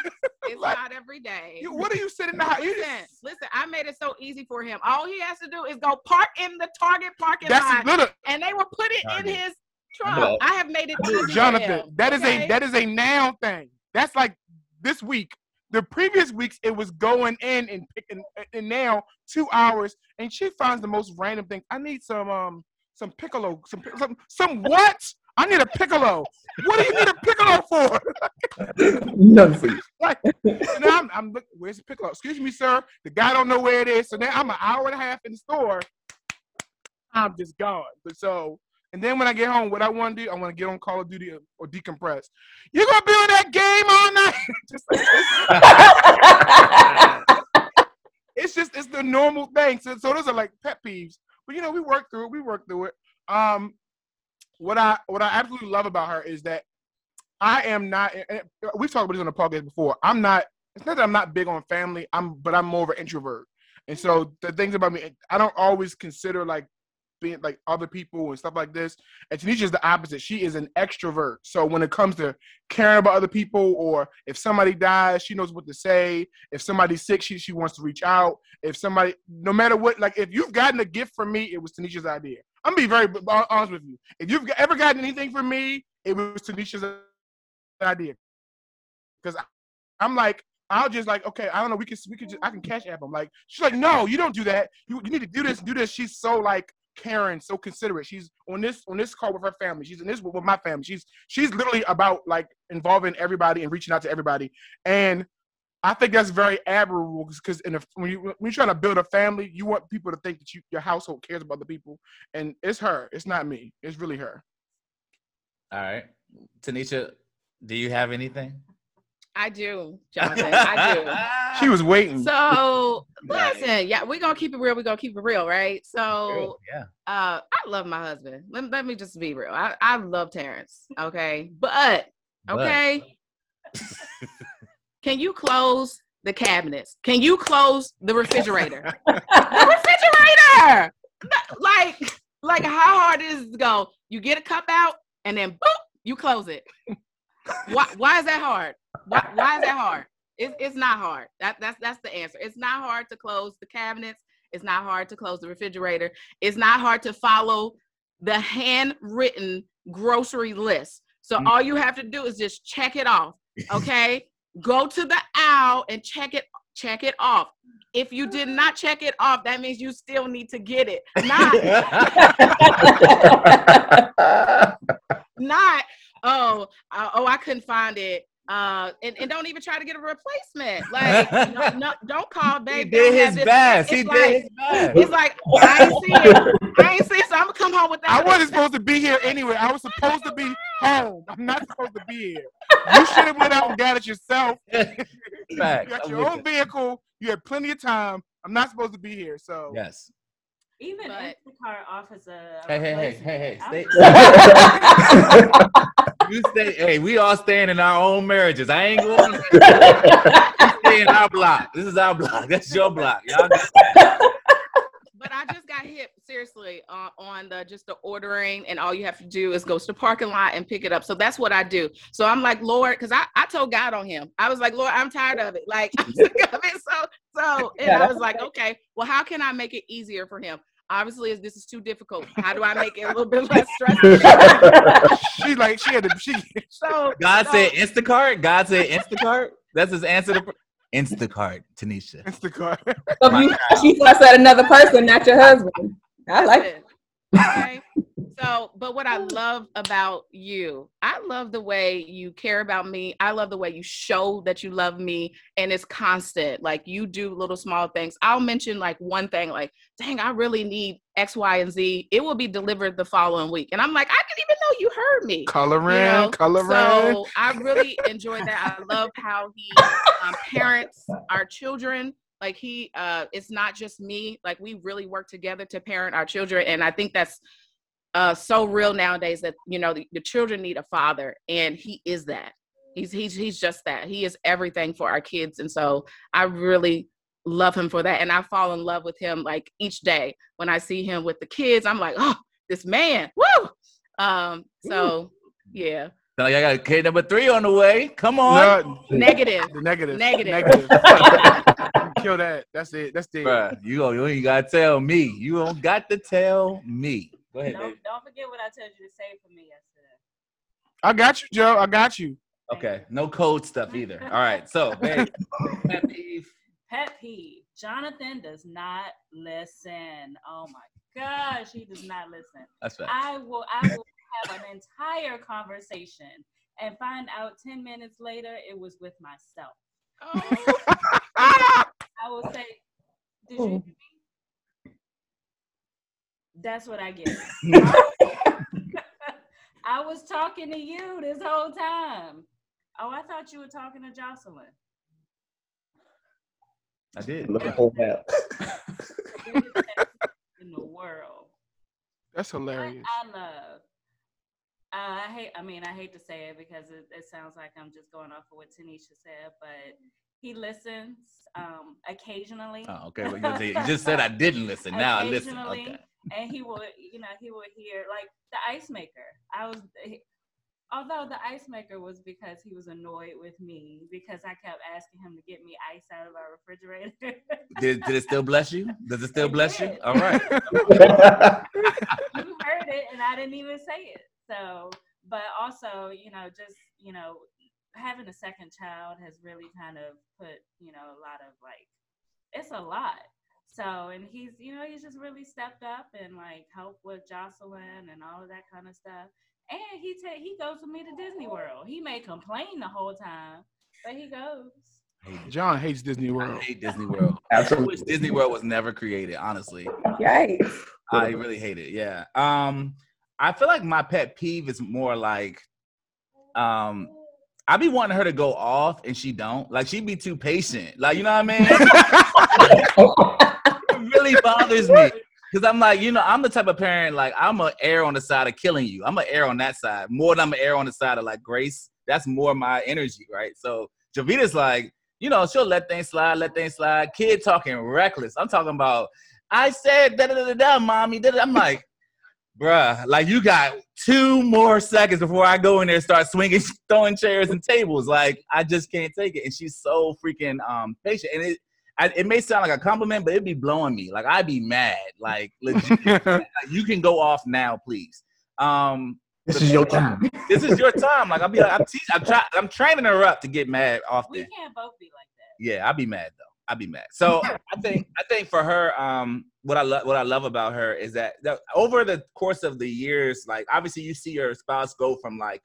It's Like, not every day. You- what are you sitting in the house? You Listen, just, listen, I made it so easy for him. All he has to do is go park in the Target parking that's lot, little, and they will put it in his trunk. Well, I have made it easy for Jonathan. him, That is okay? a that is a now thing. That's like this week. The previous weeks it was going in and picking, and now two hours, and she finds the most random thing. I need some um some piccolo, some some some what? I need a piccolo. What do you need a piccolo for? For you. Like, so now I'm, I'm look, where's the piccolo? Excuse me, sir. The guy don't know where it is. So now I'm an hour and a half in the store. I'm just gone. But so, and then when I get home, what I want to do, I want to get on Call of Duty or, or decompress. You're gonna be on that game all night. just like, it's just it's the normal thing. So, so those are like pet peeves. But you know, we work through it. We work through it. Um, what I what I absolutely love about her is that I am not. We've talked about this on the podcast before. I'm not. It's not that I'm not big on family. I'm, but I'm more of an introvert. And so the things about me, I don't always consider like being like other people and stuff like this. And Tanisha's the opposite. She is an extrovert. So when it comes to caring about other people, or if somebody dies, she knows what to say. If somebody's sick, she she wants to reach out. If somebody, no matter what, like if you've gotten a gift from me, it was Tanisha's idea. I'm gonna be very honest with you. If you've ever gotten anything from me, it was Tanisha's idea. Because I'm like, I'll just like, okay, I don't know, we can we can just I can cash app them. Like she's like, no, you don't do that. You, you need to do this, do this. She's so like caring, so considerate. She's on this on this call with her family. She's in this with my family. She's she's literally about like involving everybody and reaching out to everybody. And I think that's very admirable because in a, when you when you're trying to build a family, you want people to think that you, your household cares about the people, and it's her. It's not me. It's really her. All right, Tanisha, do you have anything? I do, Jonathan. I do. She was waiting. So Right. listen, yeah, we're gonna keep it real. We're gonna keep it real, right? So yeah. uh I love my husband. Let, let me just be real. I, I love Terrence. Okay. But But- okay. Can you close the cabinets? Can you close the refrigerator? the refrigerator! Like, like how hard is it to go? You get a cup out and then boop, you close it. Why why is that hard? Why, why is that hard? It's, it's not hard. That, that's that's the answer. It's not hard to close the cabinets. It's not hard to close the refrigerator. It's not hard to follow the handwritten grocery list. So Mm. all you have to do is just check it off. Okay. Go to the owl and check it check it off. If you did not check it off, that means you still need to get it. Not not oh uh, oh I couldn't find it. Uh, and, and don't even try to get a replacement. Like, no, no, don't call, he did his this. best. He It's did his best. He's like I ain't see it. I ain't see it, so I'm gonna come home with that. I wasn't supposed to be here anyway. I was supposed to be home. I'm not supposed to be here. You should have went out and got it yourself. You got your own vehicle. You had plenty of time. I'm not supposed to be here. So Yes. Even But- Instacart offers a. a Hey, hey, hey, hey, hey, replacement. stay- I'm- You stay. Hey, we all staying in our own marriages. I ain't going. You stay in our block. This is our block. That's your block. Y'all. Got, but I just got hit seriously uh, on the just the ordering, and all you have to do is go to the parking lot and pick it up. So that's what I do. So I'm like, Lord, because I, I told God on him. I was like, Lord, I'm tired of it. Like I'm sick of it. So so and I was like, okay, well, how can I make it easier for him? Obviously this is too difficult. How do I make it a little bit less stressful? she like she had to she so God so- said Instacart. God said Instacart. That's his answer to Instacart, Tanisha. Instacart. So you, she fuss at another person, not your husband. I like it. Okay. So, but what I love about you, I love the way you care about me. I love the way you show that you love me, and it's constant. Like you do little small things. I'll mention like one thing, like, dang, I really need X, Y, and Z. It will be delivered the following week, and I'm like, I didn't even know you heard me. Coloring, You know? coloring. So I really enjoy that. I love how he um, parents our children. Like he, uh, it's not just me. Like we really work together to parent our children, and I think that's uh, so real nowadays. That you know the, the children need a father, and he is that. He's he's he's just that. He is everything for our kids, and so I really love him for that. And I fall in love with him like each day when I see him with the kids. I'm like, oh, this man, woo. Um, so yeah, So I got kid number three on the way. Come on, No, negative. negative. Negative. Negative. Kill that. That's it. That's it. Bruh, you go. You ain't gotta tell me. You don't got to tell me. Go ahead, Don't, baby. don't forget what I told you to say for me yesterday. I got you, Joe. I got you. Okay, no code stuff either. All right, so babe, pet peeve. Pet peeve. Jonathan does not listen. Oh my gosh, he does not listen. That's right. I will I will have an entire conversation and find out 10 minutes later it was with myself. I will say, Did you? That's what I get. I was talking to you this whole time. Oh, I thought you were talking to Jocelyn. I did. Looking for that. in the world. That's What hilarious. I love. Uh, I hate. I mean, I hate to say it because it, it sounds like I'm just going off of what Tanisha said, but he listens um, occasionally. Oh, okay. Well, you, just- you just said I didn't listen. Now I listen. Occasionally, Okay. and he will, you know, he will hear like the ice maker. I was, he- although the ice maker was because he was annoyed with me because I kept asking him to get me ice out of our refrigerator. Did, did it still bless you? Does it still It bless you? All right. you heard it and I didn't even say it. So, but also, you know, just, you know, having a second child has really kind of put, you know, a lot of like, it's a lot. So, and he's, you know, he's just really stepped up and like helped with Jocelyn and all of that kind of stuff. And he ta- he goes with me to Disney World. He may complain the whole time, but he goes. John hates Disney I World. hate Disney World. I wish Absolutely. Disney World was never created. Honestly, Yikes. I really hate it. Yeah. Um, I feel like my pet peeve is more like, um, I be wanting her to go off and she don't. Like she'd be too patient. Like you know what I mean? it really bothers me because I'm like, you know, I'm the type of parent like I'm gonna err on the side of killing you. I'm gonna err on that side more than I'm gonna err on the side of like grace. That's more my energy, right? So Javita's like, you know, she'll let things slide, let things slide. Kid talking reckless. I'm talking about. I said da da da da, mommy. Da, da. I'm like, bruh, like you got two more seconds before I go in there and start swinging, throwing chairs and tables. Like I just can't take it. And she's so freaking um patient. And it, I, it may sound like a compliment, but it'd be blowing me. Like I'd be mad. Like legit. Like, you can go off now, please. Um, This is your time. this is your time. Like I'll be like, I'm, te- I'm, try- I'm training her up to get mad often. We can't both be like that. Yeah, I'd be mad though. I'd be mad. So I think I think for her, um, what I love what I love about her is that, that over the course of the years, like obviously you see your spouse go from like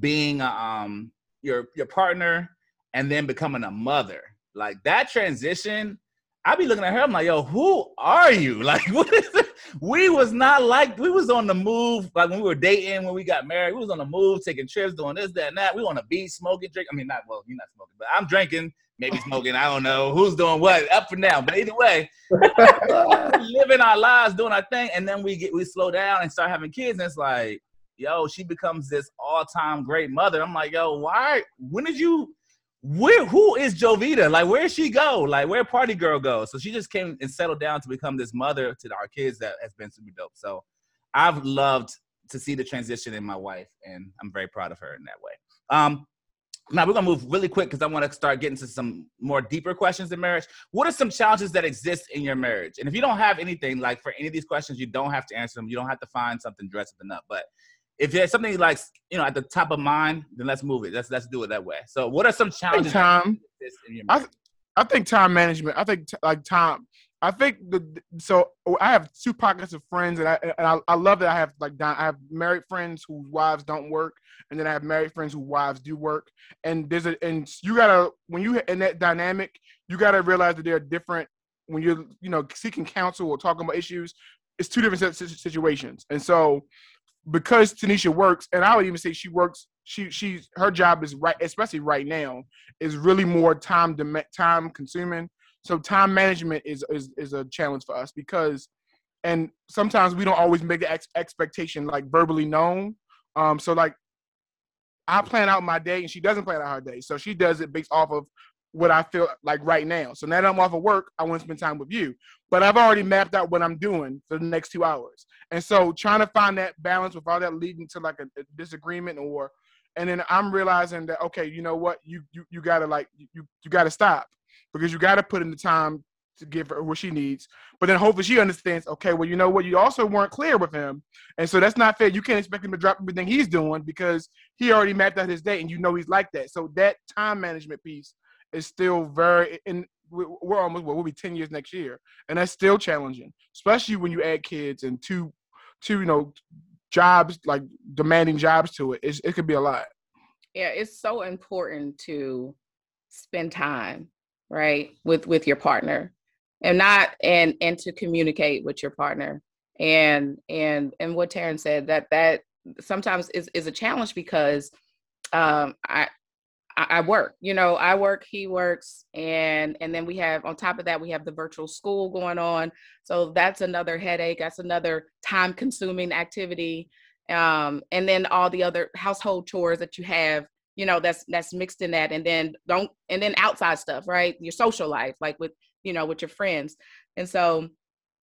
being um your your partner and then becoming a mother. Like that transition, I'd be looking at her. I'm like, yo, who are you? Like, what is it? We was not like we was on the move. Like when we were dating, when we got married, we was on the move, taking trips, doing this, that, and that. We on the beach, smoking, drinking. I mean, not well, you're not smoking, but I'm drinking, maybe smoking. I don't know who's doing what, up and down. But either way, living our lives, doing our thing, and then we get we slow down and start having kids, and it's like, yo, she becomes this all-time great mother. I'm like, yo, why? When did you? Where? Who is Jovita? Like, where she go? Like, where party girl go? So she just came and settled down to become this mother to our kids that has been super dope. So I've loved to see the transition in my wife, and I'm very proud of her in that way. Um, now we're gonna move really quick because I want to start getting to some more deeper questions in marriage. What are some challenges that exist in your marriage? And if you don't have anything like for any of these questions, you don't have to answer them. You don't have to find something dress something up. But if there's something like you know at the top of mind, then let's move it. Let's let's do it that way. So, what are some challenges time. that exist in your I, marriage? I think time management. I think t- like time. I think the so oh, I have two pockets of friends, and I and I, I love that I have like I have married friends whose wives don't work, and then I have married friends whose wives do work. And there's a and you gotta when you in that dynamic, you gotta realize that they're different. When you're you know seeking counsel or talking about issues, it's two different si- si- situations. And so because Tanisha works, and I would even say she works. She she's her job is right, especially right now, is really more time time consuming. So time management is is is a challenge for us because, and sometimes we don't always make the ex- expectation like verbally known. Um, so like, I plan out my day and she doesn't plan out her day. So she does it based off of what I feel like right now. So now that I'm off of work, I want to spend time with you. But I've already mapped out what I'm doing for the next two hours. And so trying to find that balance without that leading to like a, a disagreement or and then I'm realizing that okay, you know what, you you you gotta like you you gotta stop because you gotta put in the time to give her what she needs. But then hopefully she understands, okay, well, you know what, you also weren't clear with him. And so that's not fair. You can't expect him to drop everything he's doing because he already mapped out his day and you know he's like that. So that time management piece is still very and we- we're almost well, we'll be 10 years next year. And that's still challenging, especially when you add kids and two two, you know, jobs like demanding jobs to it. It's, it could be a lot. yeah it's so important to spend time right with with your partner and not and and to communicate with your partner and and and what Taryn said that that sometimes is is a challenge because um I I work, you know, I work, he works, and and then we have on top of that we have the virtual school going on. So that's another headache. That's another time-consuming activity um, and then all the other household chores that you have you know that's that's mixed in that. And then don't and then outside stuff right? Your social life like with you know with your friends. And so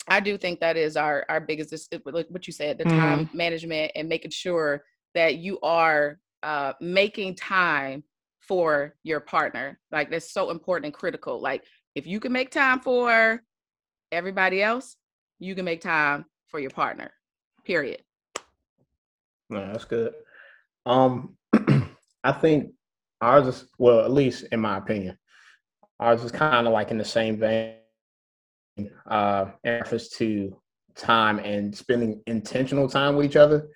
i do think that is our our biggest is- it- like what you said the time management and making sure that you are uh making time for your partner. Like that's so important and critical. Like if you can make time for everybody else you can make time for your partner period. No, that's good. Um, I think ours is well, at least in my opinion, ours is kind of like in the same vein. Uh, in reference to time and spending intentional time with each other.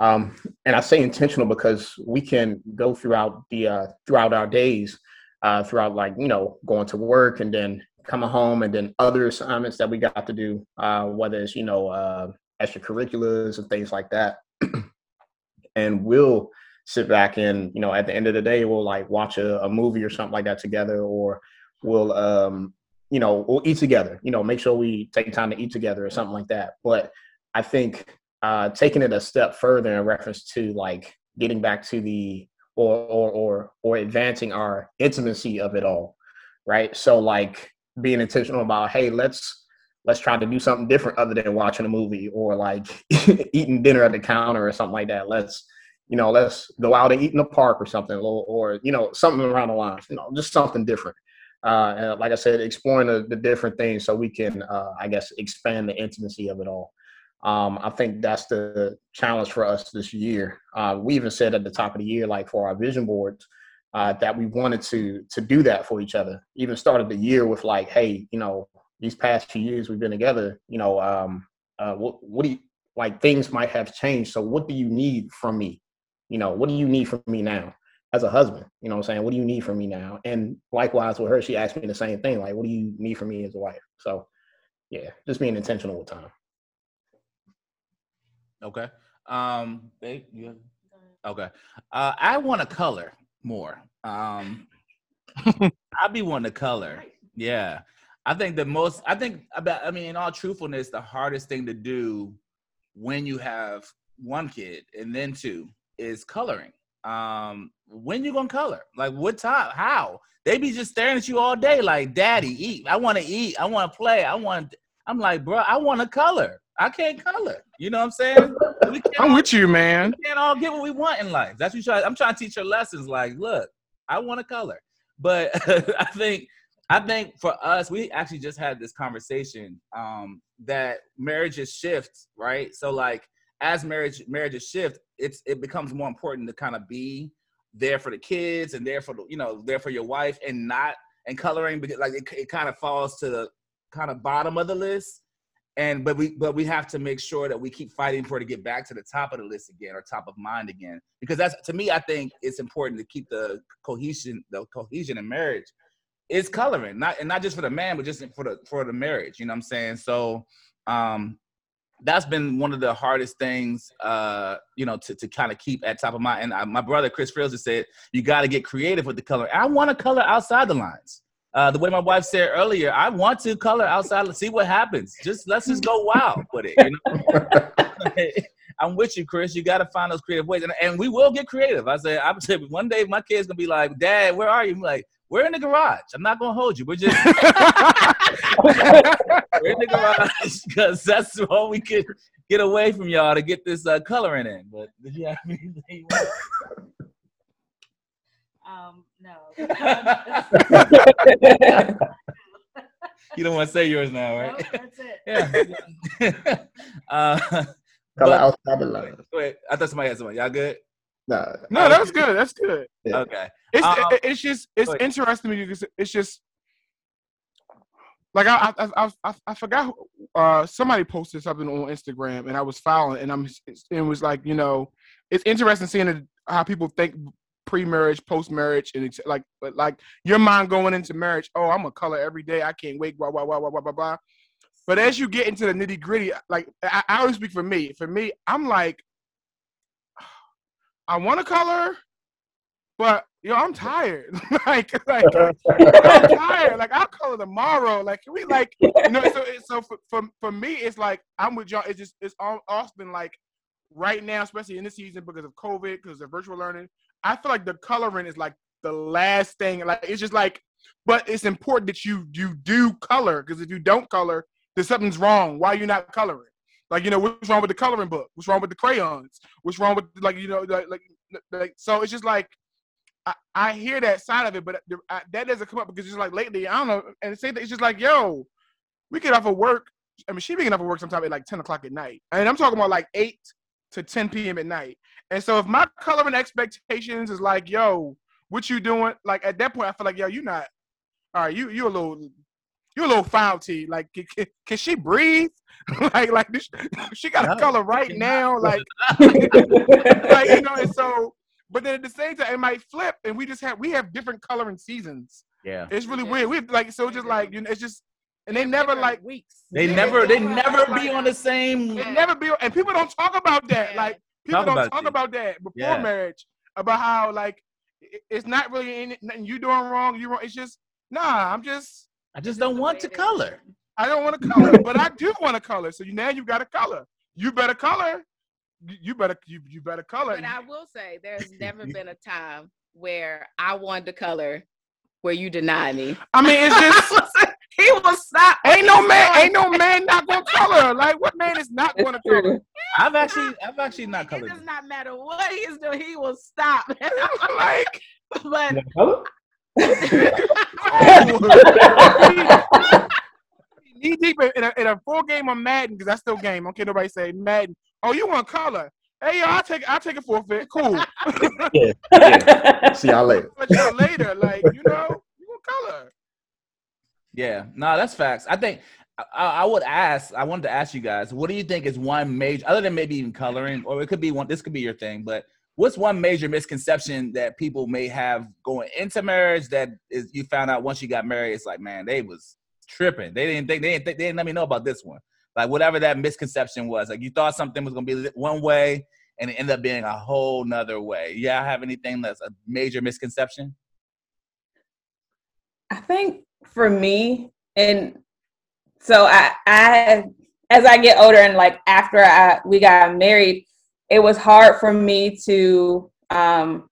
Um, and I say intentional because we can go throughout the uh, throughout our days, uh, throughout like you know going to work and then coming home and then other assignments that we got to do, uh, whether it's you know uh, extracurriculars and things like that. and we'll sit back and you know at the end of the day we'll like watch a, a movie or something like that together or we'll um you know we'll eat together you know make sure we take time to eat together or something like that but i think uh taking it a step further in reference to like getting back to the or or or or advancing our intimacy of it all right so like being intentional about hey let's let's try to do something different other than watching a movie or like eating dinner at the counter or something like that. Let's, you know, let's go out and eat in the park or something, or, or you know, something around the lines. You know, just something different. Uh, and like I said, exploring the, the different things so we can, uh, I guess, expand the intimacy of it all. Um, I think that's the challenge for us this year. Uh, we even said at the top of the year, like for our vision boards, uh, that we wanted to to do that for each other. Even started the year with like, hey, you know, these past few years we've been together, you know, um, uh, what, what do you like? Things might have changed. So, what do you need from me? You know, what do you need from me now as a husband? You know what I'm saying? What do you need from me now? And likewise with her, she asked me the same thing. Like, what do you need from me as a wife? So, yeah, just being intentional with time. Okay. Um, babe, you have, okay. Uh, I want to color more. Um, I be wanting to color. Yeah. I think the most, I think, about, I mean, in all truthfulness, the hardest thing to do when you have one kid and then two is coloring. Um, when you gonna color? Like what time? How? They be just staring at you all day, like, "Daddy, eat. I want to eat. I want to play. I want." I'm like, bro, I want to color. I can't color. You know what I'm saying? We can't I'm all- with you, man. we can't all get what we want in life. That's what you try. I'm trying to teach her lessons. Like, look, I want to color. But I think I think for us, we actually just had this conversation um, that marriages shift, right? So like as marriage marriages shift, it's it becomes more important to kind of be there for the kids and there for the you know there for your wife and not and coloring because like it, it kind of falls to the kind of bottom of the list. And but we but we have to make sure that we keep fighting for it to get back to the top of the list again or top of mind again. Because that's to me i think it's important to keep the cohesion the cohesion in marriage. Is coloring not and not just for the man but just for the for the marriage you know what i'm saying? So um that's been one of the hardest things, uh, you know, to, to kind of keep at top of my mind. And I, my brother Chris Fields has said you got to get creative with the color. I want to color outside the lines. Uh, the way my wife said earlier, I want to color outside. Let's see what happens. Just let's just go wild with it. You know? I'm with you, Chris. You got to find those creative ways, and, and we will get creative. I said, I said, one day my kid's gonna be like, Dad, where are you? I'm like, we're in the garage. I'm not gonna hold you. We're just we're in the garage because that's all we could get away from y'all to get this uh, coloring in. But did you have anything? You Um, no. You don't want to say yours now, right? Nope, that's it. Yeah. uh, Color but- outside the line. wait, I thought somebody had something. Y'all good? No, No, that's good. That's good. Yeah. Okay. It's Um, it- it's just it's go interesting to me because it's just like I I I, I, I forgot who- uh somebody posted something on Instagram and I was following and I'm it was like you know it's interesting seeing how people think pre-marriage, post-marriage, and it's like but like your mind going into marriage. Oh, I'm a color every day. I can't wait. Blah blah blah blah blah blah blah. But as you get into the nitty gritty, like I, I always speak for me. For me, I'm like, I want to color, but yo, I'm tired. like, like I'm tired. Like I'll color tomorrow. Like can we like you know. So so for, for for me, it's like I'm with y'all. It's just it's all often like right now, especially in this season because of COVID, because of virtual learning. I feel like the coloring is like the last thing. Like it's just like, but it's important that you you do color because if you don't color, then something's wrong. Why are you not coloring? Like you know what's wrong with the coloring book? What's wrong with the crayons? What's wrong with like you know like like, like so it's just like I, I hear that side of it, but I, that doesn't come up because it's like lately I don't know and it's, it's just like yo, we get off of work. I mean, she be getting off of work sometime at like ten o'clock at night, and I'm talking about like eight to ten p.m. at night. And so if my coloring expectations is like yo, what you doing? Like at that point, I feel like yo, you not all right. You you a little you a little foulty. Like can, can, can she breathe? like like this, she got No, a color right now. Like like you know, and so but then at the same time it might flip and we just have we have different coloring seasons. Yeah. It's really Yeah. weird. We like so just like you know it's just and they never like weeks. They Yeah, never they never be on the same it never be and people don't talk about that. Like people Talk don't about talk it. about that before Yeah. marriage about how like it's not really anything nothing you doing wrong. You wrong. It's just nah. I'm just I just don't want to color. I don't want to color, but I do want to color. So you now you got to color. You better color. You, you better you, you better color. But I will say, there's never been a time where I wanted to color where you deny me. I mean, it's just he will stop. ain't no man ain't no man not gonna color. Like what man is not gonna color? I've actually I've actually not colored. It does not matter what he is doing. He will stop. like but knee deep in a, in a full game of Madden because that's still game. Okay, nobody say Madden. Oh, you want color? Hey, yo, I'll take I'll take a forfeit. Cool. Yeah, See y'all later. but y'all later, like you know, you want color. Yeah, no, that's facts. I think I, I would ask. I wanted to ask you guys, what do you think is one major, other than maybe even coloring, or it could be one. This could be your thing, but what's one major misconception that people may have going into marriage that is you found out once you got married? It's like, man, they was tripping. They didn't think they didn't think, they didn't let me know about this one. Like whatever that misconception was, like you thought something was gonna be one way and it ended up being a whole nother way. Yeah, I have anything that's a major misconception? I think for me, and so I, I, as I get older and like after I we got married, it was hard for me to, um,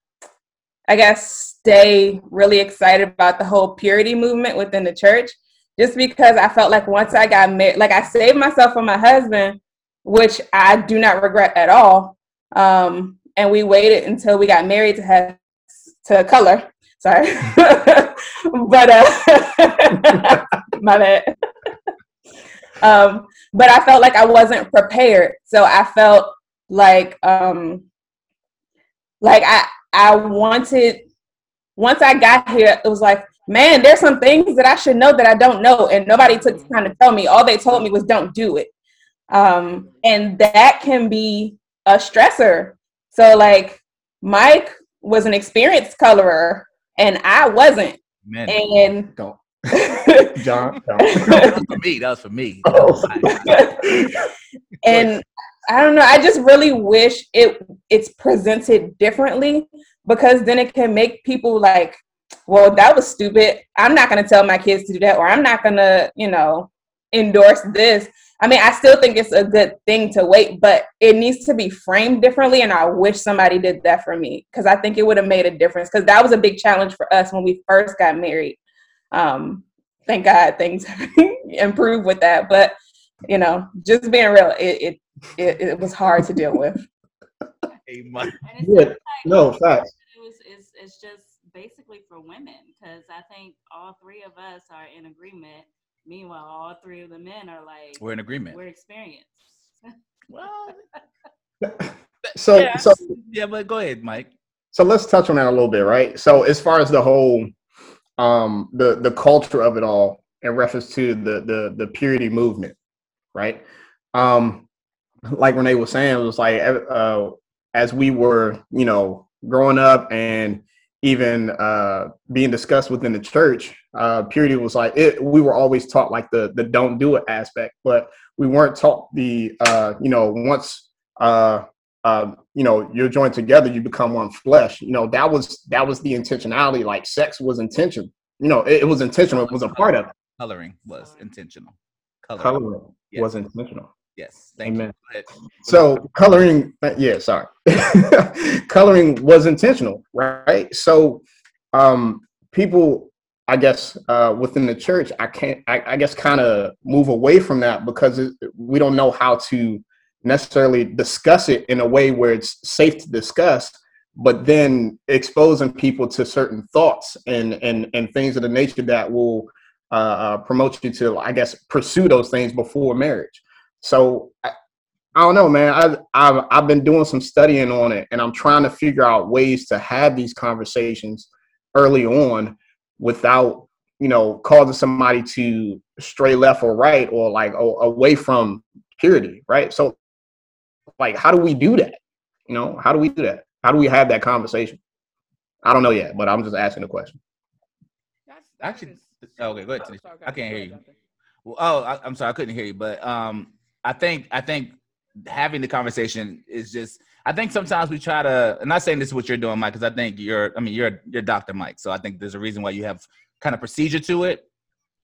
I guess, stay really excited about the whole purity movement within the church, just because I felt like once I got married, like I saved myself for my husband, which I do not regret at all. Um, and we waited until we got married to have to color. Sorry, but uh, my bad. um, but I felt like I wasn't prepared, so I felt like um, like I I wanted once I got here, it was like, man, there's some things that I should know that I don't know, and nobody took the time to tell me. All they told me was don't do it, um, and that can be a stressor. So like Mike was an experienced colorer, and I wasn't, Man, and Don't. John. Don't. that was for me. That was for me. Oh. and I don't know. I just really wish it it's presented differently because then it can make people like, well, that was stupid. I'm not to tell my kids to do that, or I'm not to, you know, endorse this. I mean, I still think it's a good thing to wait, but it needs to be framed differently. And I wish somebody did that for me because I think it would have made a difference because that was a big challenge for us when we first got married. Um, thank God things improved with that, but you know, just being real, it it, it, it was hard to deal with. Hey, Mike. It's Yeah, like no, facts. it was it's, it's just basically for women because I think all three of us are in agreement. Meanwhile, all three of the men are like We're in agreement. we're experienced. Well, So yeah, so yeah, but go ahead, Mike. so let's touch on that a little bit, right? So as far as the whole um the the culture of it all in reference to the the the purity movement, right? Um like Renee was saying, it was like uh as we were, you know, growing up and even uh being discussed within the church, uh purity was like it we were always taught like the the don't do it aspect, but we weren't taught the uh you know once uh um, you know, you're joined together, you become one flesh. You know, that was that was the intentionality. Like sex was intention. You know, it, it was intentional. It was a part of it. Coloring was intentional. Coloring. Coloring Yes. was intentional. Yes. Thank Amen. you. So coloring, uh, yeah, sorry, coloring was intentional, right? So, um, people, I guess, uh, within the church, I can't, I, I guess, kind of move away from that because it, we don't know how to necessarily discuss it in a way where it's safe to discuss, but then exposing people to certain thoughts and and and things of the nature that will uh, uh, promote you to, I guess, pursue those things before marriage. So I, I don't know, man. I, I've I've been doing some studying on it, and I'm trying to figure out ways to have these conversations early on without you know causing somebody to stray left or right or like o- away from purity, right? So, like, how do we do that? You know, how do we do that? How do we have that conversation? I don't know yet, but I'm just asking the question. That's, Actually, okay, go ahead. Oh, sorry, I can't hear you. Well, oh, I, I'm sorry, I couldn't hear you, but um, I think I think having the conversation is just. I think sometimes we try to. I'm not saying this is what you're doing, Mike, because I think you're. I mean, you're you're Dr. Mike, so I think there's a reason why you have kind of procedure to it.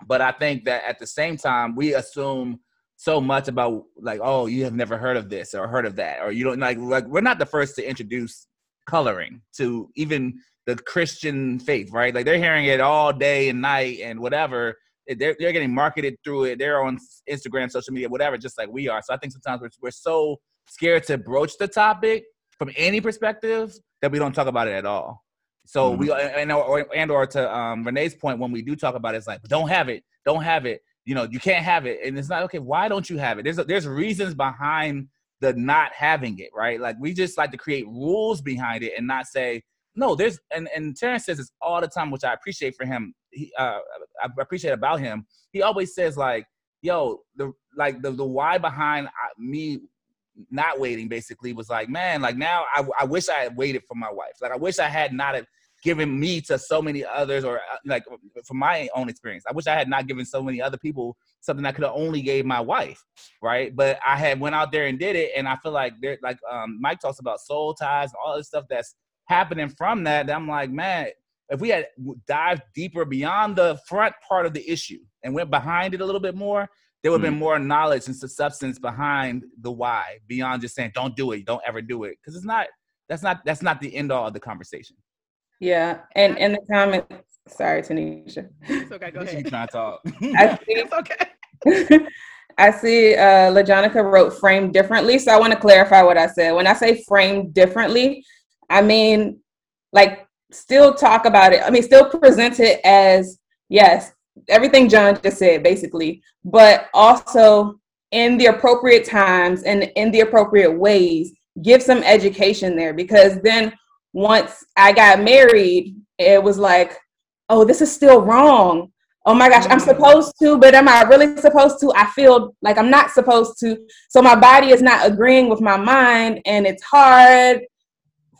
But I think that at the same time, we assume so much about like, oh, you have never heard of this or heard of that, or you don't like. Like we're not the first to introduce coloring to even the Christian faith, right? Like they're hearing it all day and night and whatever they're, they're getting marketed through it. They're on Instagram, social media, whatever, just like we are. So I think sometimes we're, we're so scared to broach the topic from any perspective that we don't talk about it at all. So we and or, and or to um, Renee's point, when we do talk about it, it's like don't have it, don't have it. You know, you can't have it, and it's not okay. Why don't you have it? There's there's reasons behind the not having it, right? Like we just like to create rules behind it and not say no. There's and and Terrence says this all the time, which I appreciate for him. He uh, I appreciate about him. He always says like, "Yo, the like the the why behind uh, me not waiting basically was like, man, like now I I wish I had waited for my wife. Like I wish I had not have given me to so many others, or uh, like from my own experience, I wish I had not given so many other people something I could have only gave my wife, right? But I had went out there and did it, and I feel like there, like um, Mike talks about soul ties and all this stuff that's happening from that. that I'm like, man, if we had dived deeper beyond the front part of the issue and went behind it a little bit more, there would have been more knowledge and substance behind the why beyond just saying don't do it, don't ever do it, because it's not. That's not. That's not the end all of the conversation. Yeah, and in the comments, sorry, Tanisha. It's okay. Go You ahead. trying to talk? I see It's okay. I see uh LaJonica wrote frame differently. So I want to clarify what I said. When I say frame differently, I mean like still talk about it. I mean, still present it as yes, everything John just said, basically, but also in the appropriate times and in the appropriate ways, give some education there because then once I got married, it was like, oh, this is still wrong. Oh my gosh, I'm mm-hmm. supposed to, but am I really supposed to? I feel like I'm not supposed to. So my body is not agreeing with my mind, and it's hard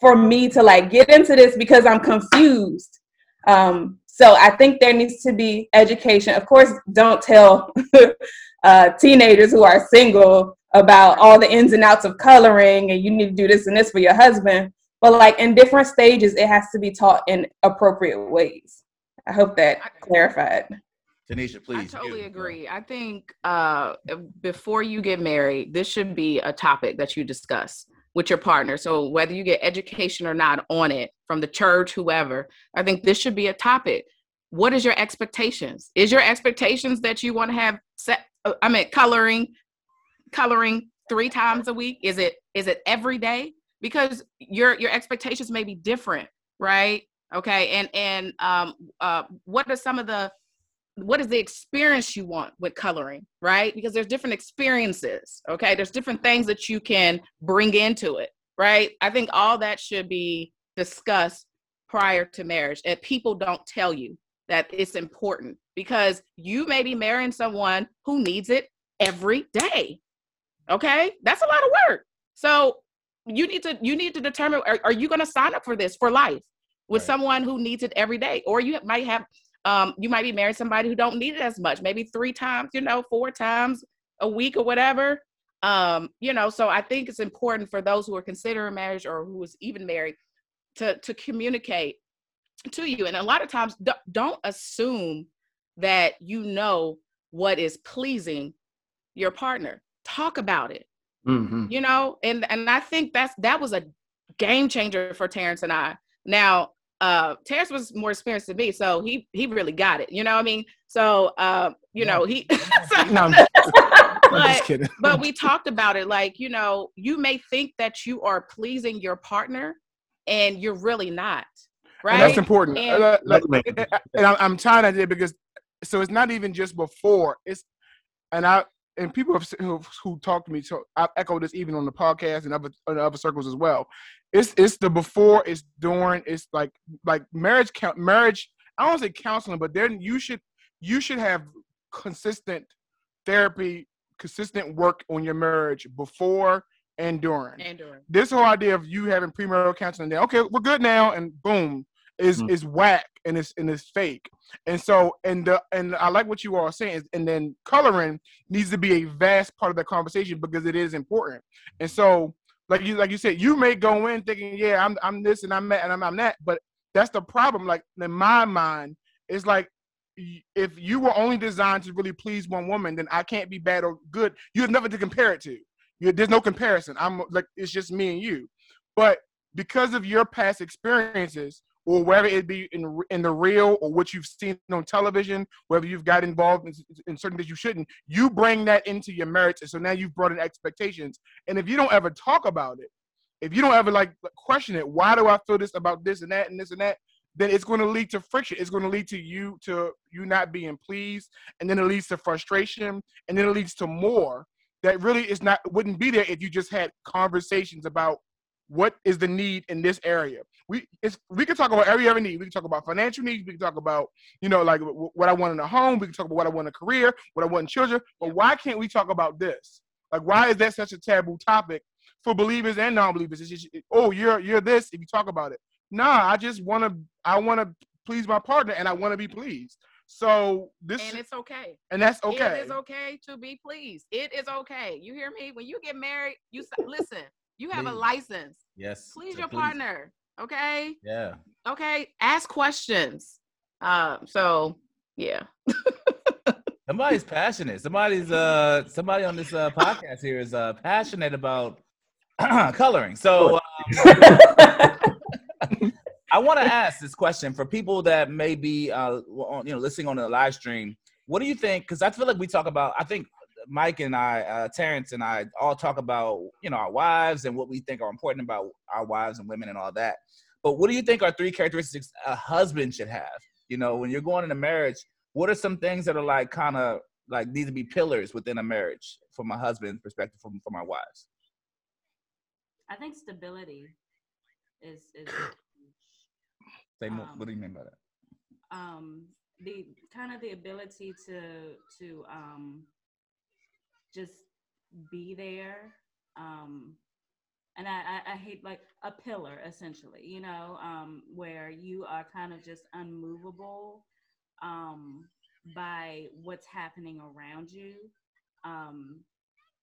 for me to like get into this because I'm confused. Um, so I think there needs to be education. Of course, don't tell uh, teenagers who are single about all the ins and outs of coloring and you need to do this and this for your husband. But like in different stages, it has to be taught in appropriate ways. I hope that clarified. Tanisha, please. I totally agree. I think uh, before you get married, this should be a topic that you discuss with your partner. So whether you get education or not on it from the church, whoever, I think this should be a topic. What is your expectations? Is your expectations that you want to have set? uh, I mean, coloring, coloring three times a week. Is it is it every day? Because your your expectations may be different, right? Okay, and and um, uh, what are some of the what is the experience you want with coloring right? Because there's different experiences okay? There's different things that you can bring into it right? I think all that should be discussed prior to marriage and people don't tell you that it's important because you may be marrying someone who needs it every day okay? That's a lot of work. So you need to you need to determine are, are you going to sign up for this for life with Right. someone who needs it every day? Or you might have um, you might be marrying somebody who don't need it as much, maybe three times, you know, four times a week or whatever. Um, you know, so I think it's important for those who are considering marriage or who is even married to to communicate to you. And a lot of times, don't assume that you know what is pleasing your partner. Talk about it Mhm. you know and and i think that's that was a game changer for terrence and i now uh terrence was more experienced than me so he he really got it you know what i mean so uh you know he No, I'm just, I'm but but we talked about it like you know you may think that you are pleasing your partner and you're really not right And that's important. And- Uh, like- and I'm, I'm tying that in because so it's not even just before. It's and I and people have, who who talk to me. So I echo this even on the podcast and other other circles as well. It's it's the before, it's during, it's like like marriage count marriage. I don't say counseling, but then you should you should have consistent therapy, consistent work on your marriage before and during and during this whole idea of you having premarital counseling, then okay, we're good now, and boom, is Mm. is whack and it's and it's fake. And so and the and I like what you all are saying, and then coloring needs to be a vast part of the conversation because it is important. And so, like you like you said, you may go in thinking, yeah, I'm I'm this and I'm that and I'm, I'm that, but that's the problem. Like in my mind, it's like if you were only designed to really please one woman, then I can't be bad or good. You have nothing to compare it to. You, there's no comparison. I'm like it's just me and you. But because of your past experiences, or whether it be in in the real or what you've seen on television, whether you've got involved in, in certain things you shouldn't, you bring that into your marriage, and so now you've brought in expectations. And if you don't ever talk about it, if you don't ever like question it, why do I feel this about this and that and this and that? Then it's going to lead to friction. It's going to lead to you to you not being pleased, and then it leads to frustration, and then it leads to more that really is not wouldn't be there if you just had conversations about what is the need in this area. We it's we can talk about every other need. We can talk about financial needs. We can talk about you know like w- what I want in a home. We can talk about what I want in a career, what I want in children. But why can't we talk about this? Like why is that such a taboo topic for believers and non-believers? It's just oh you're you're this if you talk about it. Nah, I just want to I want to please my partner and I want to be pleased. So this and it's okay and that's okay. It is okay to be pleased. It is okay. You hear me? When you get married, you listen. You have a license. Yes. Please to your partner. Okay. Yeah. Okay. Ask questions. Um. So yeah. Somebody's passionate. Somebody's uh somebody on this uh podcast here is uh passionate about coloring. So um, I want to ask this question for people that may be uh on, you know listening on the live stream. What do you think? Because I feel like we talk about. I think Mike and I, uh, Terrence and I, all talk about you know our wives and what we think are important about our wives and women and all that. But what do you think are three characteristics a husband should have? You know, when you're going into marriage, what are some things that are like kind of like need to be pillars within a marriage from a husband's perspective, from from our wives? I think stability is is Say more, Um, what do you mean by that? um the kind of the ability to to um just be there um and I, I, hate like a pillar essentially you know um where you are kind of just unmovable um by what's happening around you. Um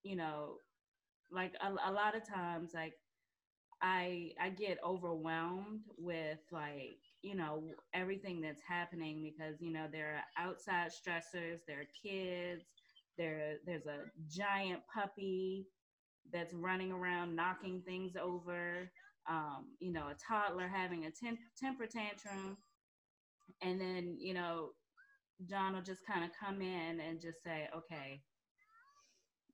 you know like a, a lot of times like I I get overwhelmed with like you know everything that's happening because you know there are outside stressors, there are kids, there there's a giant puppy that's running around knocking things over, um, you know a toddler having a tem- temper tantrum, and then you know John will just kind of come in and just say, okay,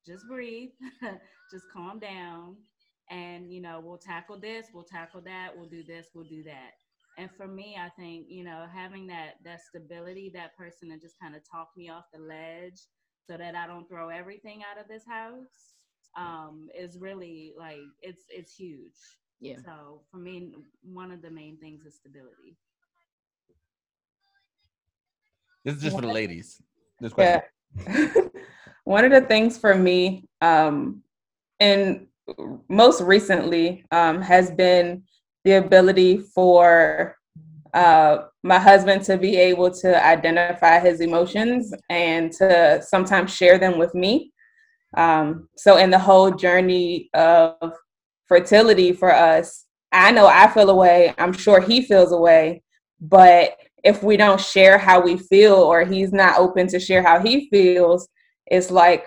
just breathe, just calm down and you know we'll tackle this we'll tackle that we'll do this we'll do that. And for me i think you know having that that stability that person to just kind of talk me off the ledge so that i don't throw everything out of this house um is really like it's it's huge Yeah. so for me one of the main things is stability This is just for the ladies. This Yeah. question. One of the things for me, um, and most recently, um, has been the ability for uh, my husband to be able to identify his emotions and to sometimes share them with me. Um, so, in the whole journey of fertility for us, I know I feel a way, I'm sure he feels a way, but if we don't share how we feel or he's not open to share how he feels, it's like,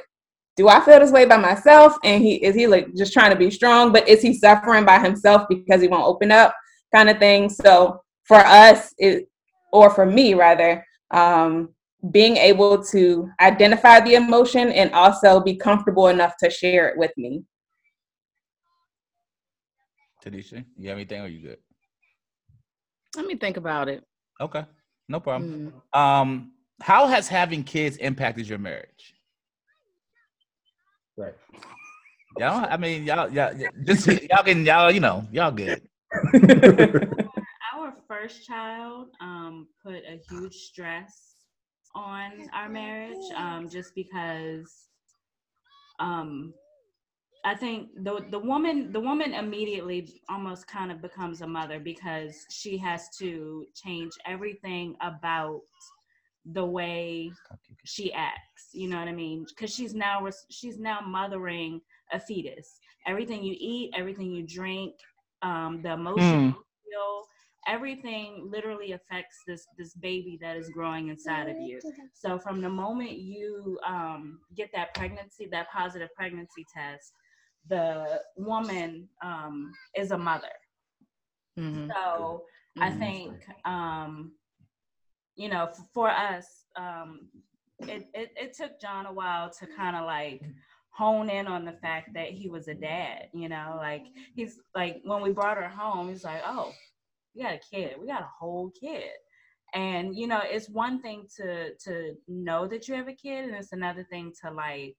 do I feel this way by myself? And he is he like just trying to be strong, but is he suffering by himself because he won't open up, kind of thing. So for us, it or for me rather, um, being able to identify the emotion and also be comfortable enough to share it with me. Tanisha, you have anything or you good? Let me think about it. Okay, no problem. Mm. Um, how has having kids impacted your marriage? Right. Y'all, I mean, y'all, y'all, just y'all can, y'all, you know, y'all good. our first child um, put a huge stress on our marriage um, just because um, I think the the woman the woman immediately almost kind of becomes a mother because she has to change everything about the way she acts you know what i mean? Because she's now she's now mothering a fetus. Everything you eat everything you drink um, the emotion you feel everything literally affects this this baby that is growing inside of you so from the moment you um, get that pregnancy that positive pregnancy test the woman um, is a mother Mhm. so I Mhm. think, um, you know, f- for us, um, it, it, it took John a while to kind of like hone in on the fact that he was a dad, you know, like he's like, when we brought her home, he's like, oh, we got a kid, we got a whole kid. And, you know, it's one thing to, to know that you have a kid and it's another thing to like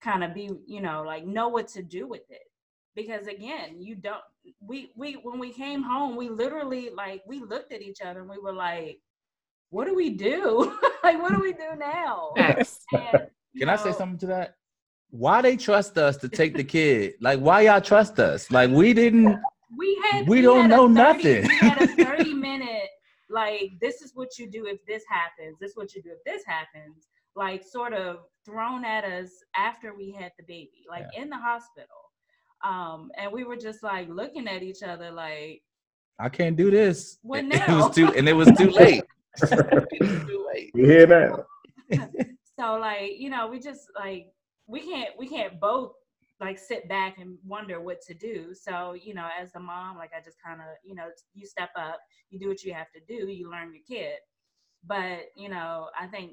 kind of be, you know, like know what to do with it because again you don't we we when we came home we literally like we looked at each other and we were like what do we do like what do we do now Facts. And, you Can I say something to that? Why they trust us to take the kid? Like, why y'all trust us? Like, we didn't. We had we had don't a know 30 nothing. we had a 30 minute like this is what you do if this happens this is what you do if this happens like sort of thrown at us after we had the baby like in the hospital um and we were just like looking at each other like I can't do this. What It now? was too, and it was too late. it was too late. You hear that? so like you know we just like we can't we can't both like sit back and wonder what to do so you know as the mom like i just kind of you know you step up you do what you have to do you learn your kid but you know i think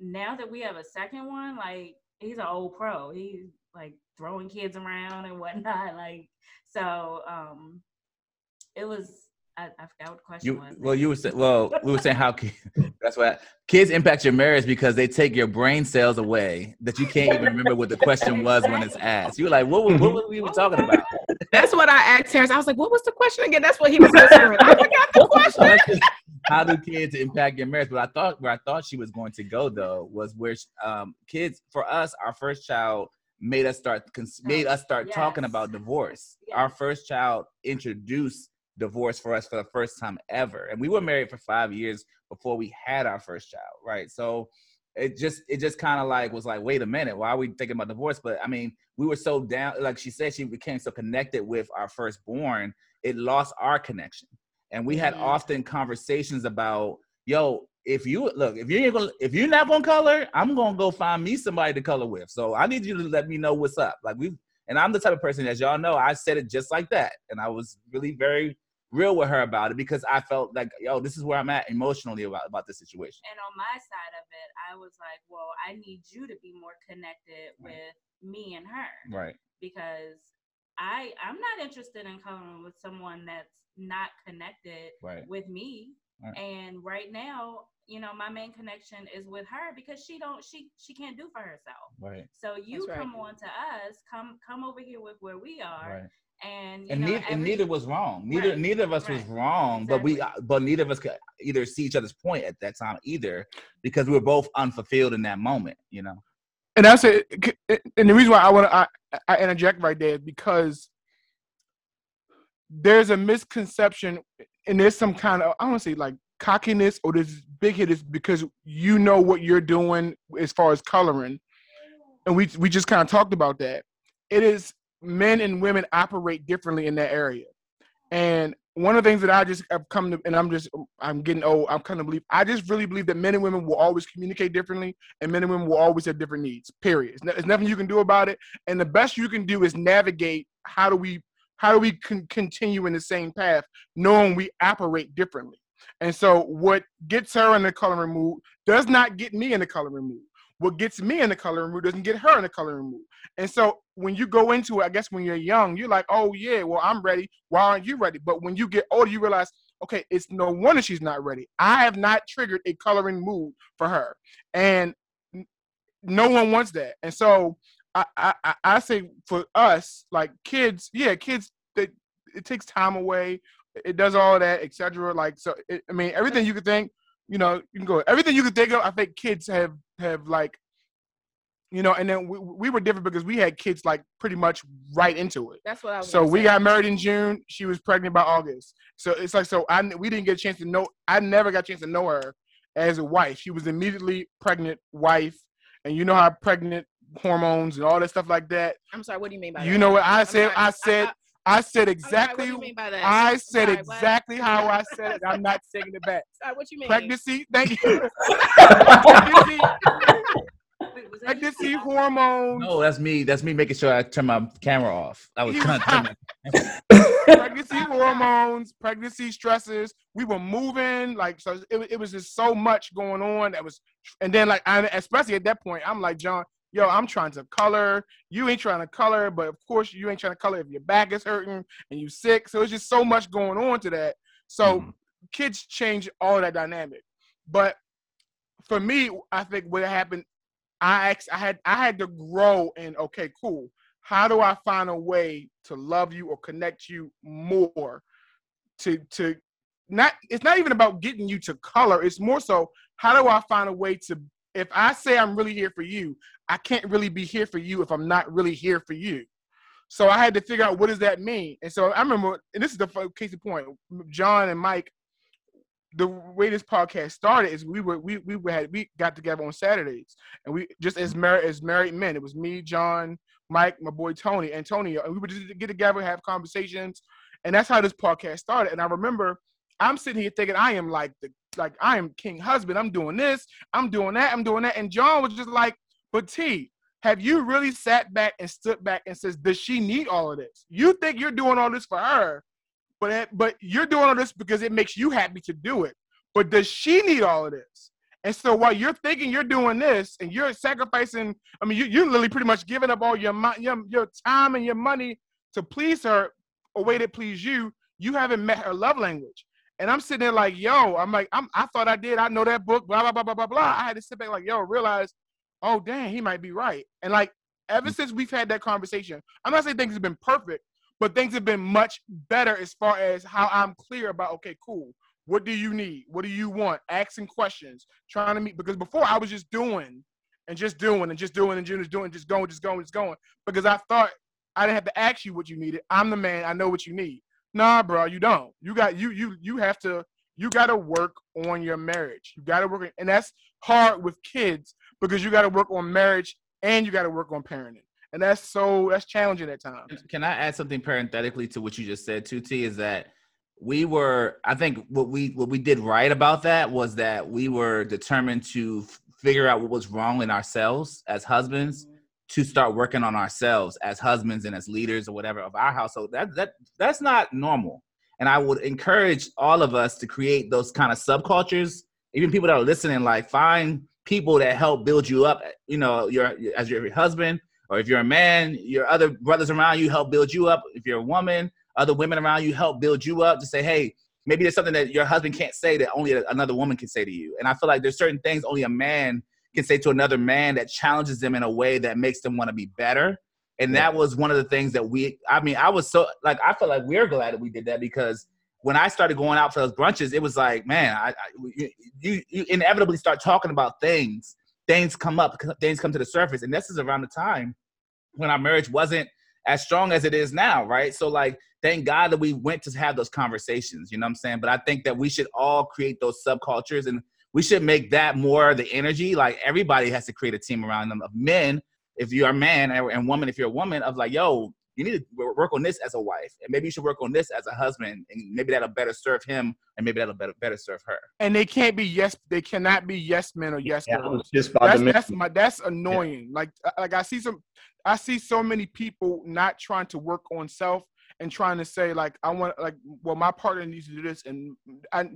now that we have a second one like he's an old pro he's like throwing kids around and whatnot like so um it was. I, I forgot what the question You was. well, you were saying well, we were saying how ki- that's why kids impact your marriage because they take your brain cells away that you can't even remember what the question was when it's asked. You were like, what, were- what were we even talking about? That's what I asked Terrence. I was like, "What was the question again?" That's what he was whispering. I forgot the question. how do kids impact your marriage? But I thought where I thought she was going to go though was where um, kids for us, our first child made us start made us start talking about divorce. Our first child introduced divorce for us for the first time ever, and we were married for five years before we had our first child, right? So it just it just kind of like was like, wait a minute, why are we thinking about divorce? But I mean, we were so down, like she said, she became so connected with our firstborn, it lost our connection and we had Mhm. often conversations about yo if you look if you're gonna if you're not gonna color i'm gonna go find me somebody to color with so i need you to let me know what's up like we and i'm the type of person as y'all know i said it just like that and i was really very real with her about it because i felt like yo this is where i'm at emotionally about, about this situation and on my side of it, I was like, well, I need you to be more connected with me and her right because I I'm not interested in coming with someone that's not connected right with me. Right. And right now, you know, my main connection is with her because she don't she she can't do for herself. right So you That's right. come on to us, come come over here with where we are, right and you and, know, neither, and neither was wrong. Neither Right, neither of us was right, wrong, but we but neither of us could either see each other's point at that time either because we were both unfulfilled in that moment. You know. and that's it. And the reason why I want to I, I interject right there is because there's a misconception, and there's some kind of I don't want to say like cockiness or this big hit is because you know what you're doing as far as coloring, and we we just kind of talked about that. It is men and women operate differently in that area, and one of the things that I just have come to, and I'm just I'm getting old. I'm kind of believe I just really believe that men and women will always communicate differently, and men and women will always have different needs. Period. There's nothing you can do about it, and the best you can do is navigate. How do we how do we con- continue in the same path, knowing we operate differently? And so, what gets her in the coloring mood does not get me in the coloring mood. What gets me in the coloring mood doesn't get her in the coloring mood. And so, when you go into it, I guess when you're young, you're like, oh, yeah, well, I'm ready. Why aren't you ready? But when you get older, you realize, okay, it's no wonder she's not ready. I have not triggered a coloring mood for her. And no one wants that. And so, I, I, I- say for us, like kids, yeah, kids, they, it takes time away. It does all that, etc. Like, so, it, I mean, everything you could think, you know, you can go, everything you could think of, I think kids have, have like, you know, and then we, we were different because we had kids like pretty much right into it. That's what I was. So we say. got married in June. She was pregnant by August. So it's like so I we didn't get a chance to know. I never got a chance to know her as a wife. She was immediately pregnant wife, and you know how pregnant hormones and all that stuff like that. I'm sorry. What do you mean by that? You know what I said? sorry, I said I said I'm what exactly. do you mean by that? I I'm said what? exactly how I said it. I'm not taking it back. Sorry, what you mean? Pregnancy. Thank you. pregnancy, Wait, pregnancy hormones. No, that's me. That's me making sure I turn my camera off. I was trying to turn my pregnancy hormones, pregnancy stresses. We were moving, like so. It, it was just so much going on. That was, and then like, I, especially at that point, I'm like, John, yo, I'm trying to color. You ain't trying to color, but of course, you ain't trying to color if your back is hurting and you sick. So it's just so much going on to that. So Mhm. kids change all that dynamic. But for me, I think what happened, I ex- I had I had to grow and okay, cool. How do I find a way to love you or connect you more? To to not it's not even about getting you to color. It's more so how do I find a way to if I say I'm really here for you, I can't really be here for you if I'm not really here for you. So I had to figure out what does that mean. And so I remember, and this is the case in point. John and Mike the way this podcast started is we were we we had we got together on Saturdays and we just as married as married men. It was me, John, Mike, my boy Tony, Antonio, and we would just get together, have conversations, and that's how this podcast started. And I remember I'm sitting here thinking I am like the like I am king husband. I'm doing this, I'm doing that, I'm doing that, and John was just like, but T. Have you really sat back and stood back and says, does she need all of this? You think you're doing all this for her, but but you're doing all this because it makes you happy to do it. But does she need all of this? And so while you're thinking you're doing this and you're sacrificing, I mean, you, you're literally pretty much giving up all your, your your time and your money to please her, a way that please you. you haven't met her love language. And I'm sitting there like, yo, I'm like, I'm, I thought I did. I know that book, blah, blah, blah, blah, blah, blah. I had to sit back like, yo, realize, oh, dang, he might be right. And like, ever mm. since we've had that conversation, I'm not saying things have been perfect, but things have been much better as far as how I'm clear about, okay, cool. What do you need? What do you want? Asking questions, trying to meet. Because before I was just doing and just doing and just doing and just doing, just going, just going, just going. Because I thought I didn't have to ask you what you needed. I'm the man. I know what you need. Nah, bro, you don't. You got you you you have to you got to work on your marriage. You got to work, and that's hard with kids because you got to work on marriage and you got to work on parenting, and that's so that's challenging at times. Can I add something parenthetically to what you just said, Tuti? Is that we were, I think, what we what we did right about that was that we were determined to figure out what was wrong in ourselves as husbands to start working on ourselves as husbands and as leaders or whatever of our household. That that that's not normal. And I would encourage all of us to create those kind of subcultures. Even people that are listening, like find people that help build you up. You know, your as your husband, or if you're a man, your other brothers around you help build you up. If you're a woman, other women around you help build you up. To say, hey, maybe there's something that your husband can't say that only another woman can say to you. And I feel like there's certain things only a man can say to another man that challenges them in a way that makes them want to be better. And that was one of the things that we, I mean, I was so, like, I feel like we're glad that we did that because when I started going out for those brunches, it was like, man, I, I you, you inevitably start talking about things. Things come up, things come to the surface. And this is around the time when our marriage wasn't as strong as it is now, right? So, like, thank God that we went to have those conversations, you know what I'm saying? But I think that we should all create those subcultures and we should make that more the energy. Like everybody has to create a team around them of men, if you're a man, and woman, if you're a woman, of like, yo, you need to work on this as a wife, and maybe you should work on this as a husband, and maybe that'll better serve him, and maybe that'll better better serve her. And they can't be yes, they cannot be yes men or yes yeah, girls. Just that's, that's my that's annoying. Yeah. Like uh, like I see some, I see so many people not trying to work on self and trying to say like I want like well my partner needs to do this and I,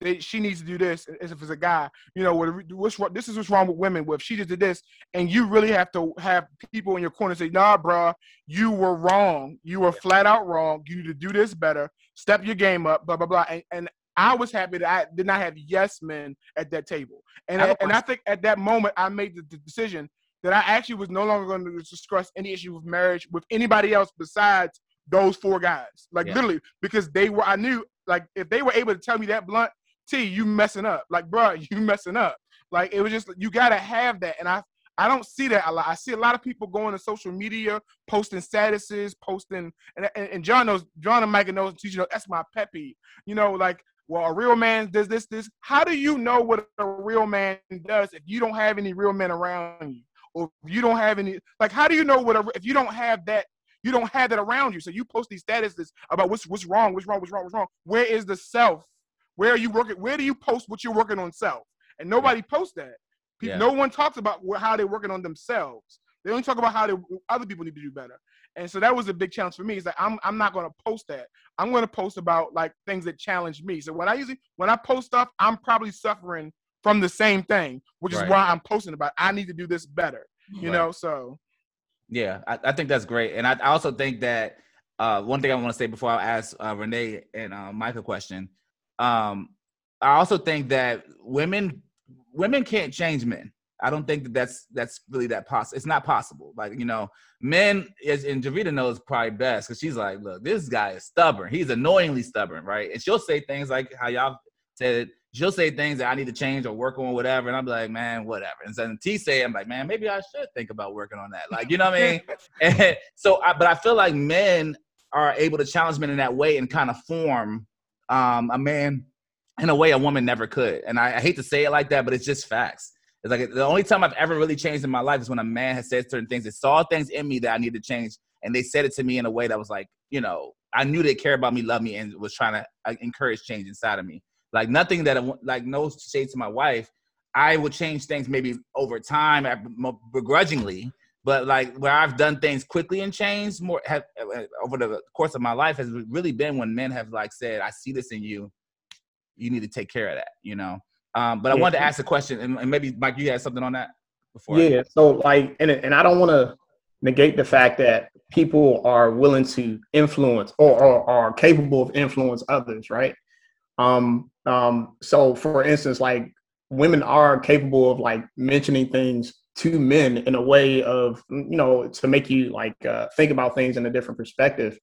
they, she needs to do this as if it's a guy. You know what's this is what's wrong with women. With she just did this and you really have to have people in your corner say nah bro you were wrong. You were flat out wrong. You need to do this better. Step your game up blah blah blah. And, and I was happy that I did not have yes men at that table. And I, and I think at that moment I made the, the decision that I actually was no longer going to discuss any issue with marriage with anybody else besides those four guys. Like yeah. literally, because they were I knew like if they were able to tell me that blunt, T, you messing up. Like, bro, you messing up. Like it was just you gotta have that. And I I don't see that a lot. I see a lot of people going to social media, posting statuses, posting, and, and, and John knows, John and Micah knows, you know, that's my peppy. You know, like, well, a real man does this, this. How do you know what a real man does if you don't have any real men around you? Or if you don't have any, like, how do you know what a, if you don't have that you don't have that around you. So you post these statuses about what's what's wrong, what's wrong, what's wrong, what's wrong. Where is the self? Where are you working? Where do you post what you're working on self? And nobody yeah. posts that. People, yeah. No one talks about how they're working on themselves. They only talk about how they, other people need to do better. And so that was a big challenge for me. Is like I'm I'm not gonna post that. I'm gonna post about like things that challenge me. So when I usually when I post stuff, I'm probably suffering from the same thing, which is why I'm posting about. I need to do this better. You right. know, so yeah, I, I think that's great, and I, I also think that uh, one thing I want to say before I ask uh, Renee and uh, Mike a question. Um, I also think that women women can't change men. I don't think that that's that's really that possible. It's not possible. Like you know, men is and Javita knows probably best because she's like, look, this guy is stubborn. He's annoyingly stubborn, right? And she'll say things like how y'all said she'll say things that I need to change or work on, whatever. And I'm like, man, whatever. And then T say, I'm like, man, maybe I should think about working on that. Like, you know what I mean? and so, I, but I feel like men are able to challenge men in that way and kind of form um, a man in a way a woman never could. And I, I hate to say it like that, but it's just facts. It's like the only time I've ever really changed in my life is when a man has said certain things that saw things in me that I need to change. And they said it to me in a way that was like, you know, I knew they care about me, love me, and was trying to uh, encourage change inside of me. Like nothing that I, like no shade to my wife. I will change things maybe over time, begrudgingly. But like where I've done things quickly and changed more have, uh, over the course of my life has really been when men have like said, "I see this in you. You need to take care of that." You know. Um, but I wanted to ask a question, and, and, maybe Mike, you had something on that before. Yeah. So like, and and I don't want to negate the fact that people are willing to influence or, or are capable of influence others, right? Um, um, so for instance, like women are capable of like mentioning things to men in a way of you know to make you like uh, think about things in a different perspective.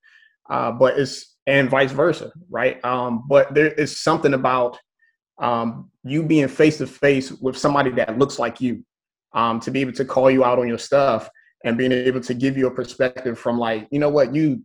Uh, but it's and vice versa right? Um, but there is something about um, you being face to face with somebody that looks like you um, to be able to call you out on your stuff and being able to give you a perspective from like you know what you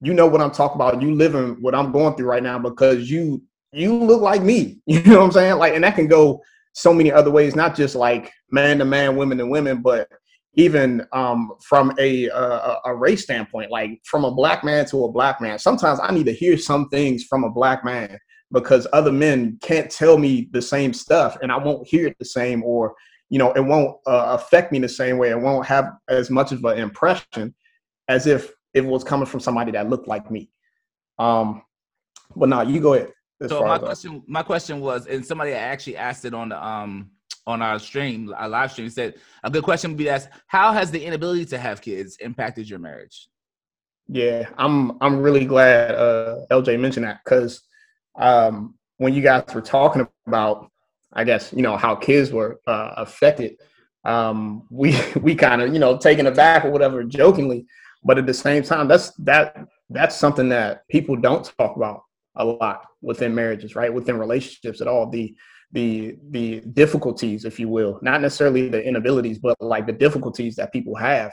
you know what i'm talking about. You living what i'm going through right now because you you look like me you know what i'm saying like and that can go so many other ways, not just like man to man, women to women, but even um, from a, a, a race standpoint, like from a black man to a black man. Sometimes I need to hear some things from a black man because other men can't tell me the same stuff, and I won't hear it the same, or you know, it won't uh, affect me the same way. It won't have as much of an impression as if it was coming from somebody that looked like me. Um, but now you go ahead so my question, my question was, and somebody actually asked it on the um on our stream, our live stream, said a good question would be asked: How has the inability to have kids impacted your marriage? Yeah, I'm I'm really glad uh, LJ mentioned that because um, when you guys were talking about, I guess you know how kids were uh, affected, um, we we kind of you know taken aback or whatever, jokingly, but at the same time, that's that that's something that people don't talk about a lot within marriages, right? Within relationships at all. The the the difficulties, if you will, not necessarily the inabilities, but like the difficulties that people have.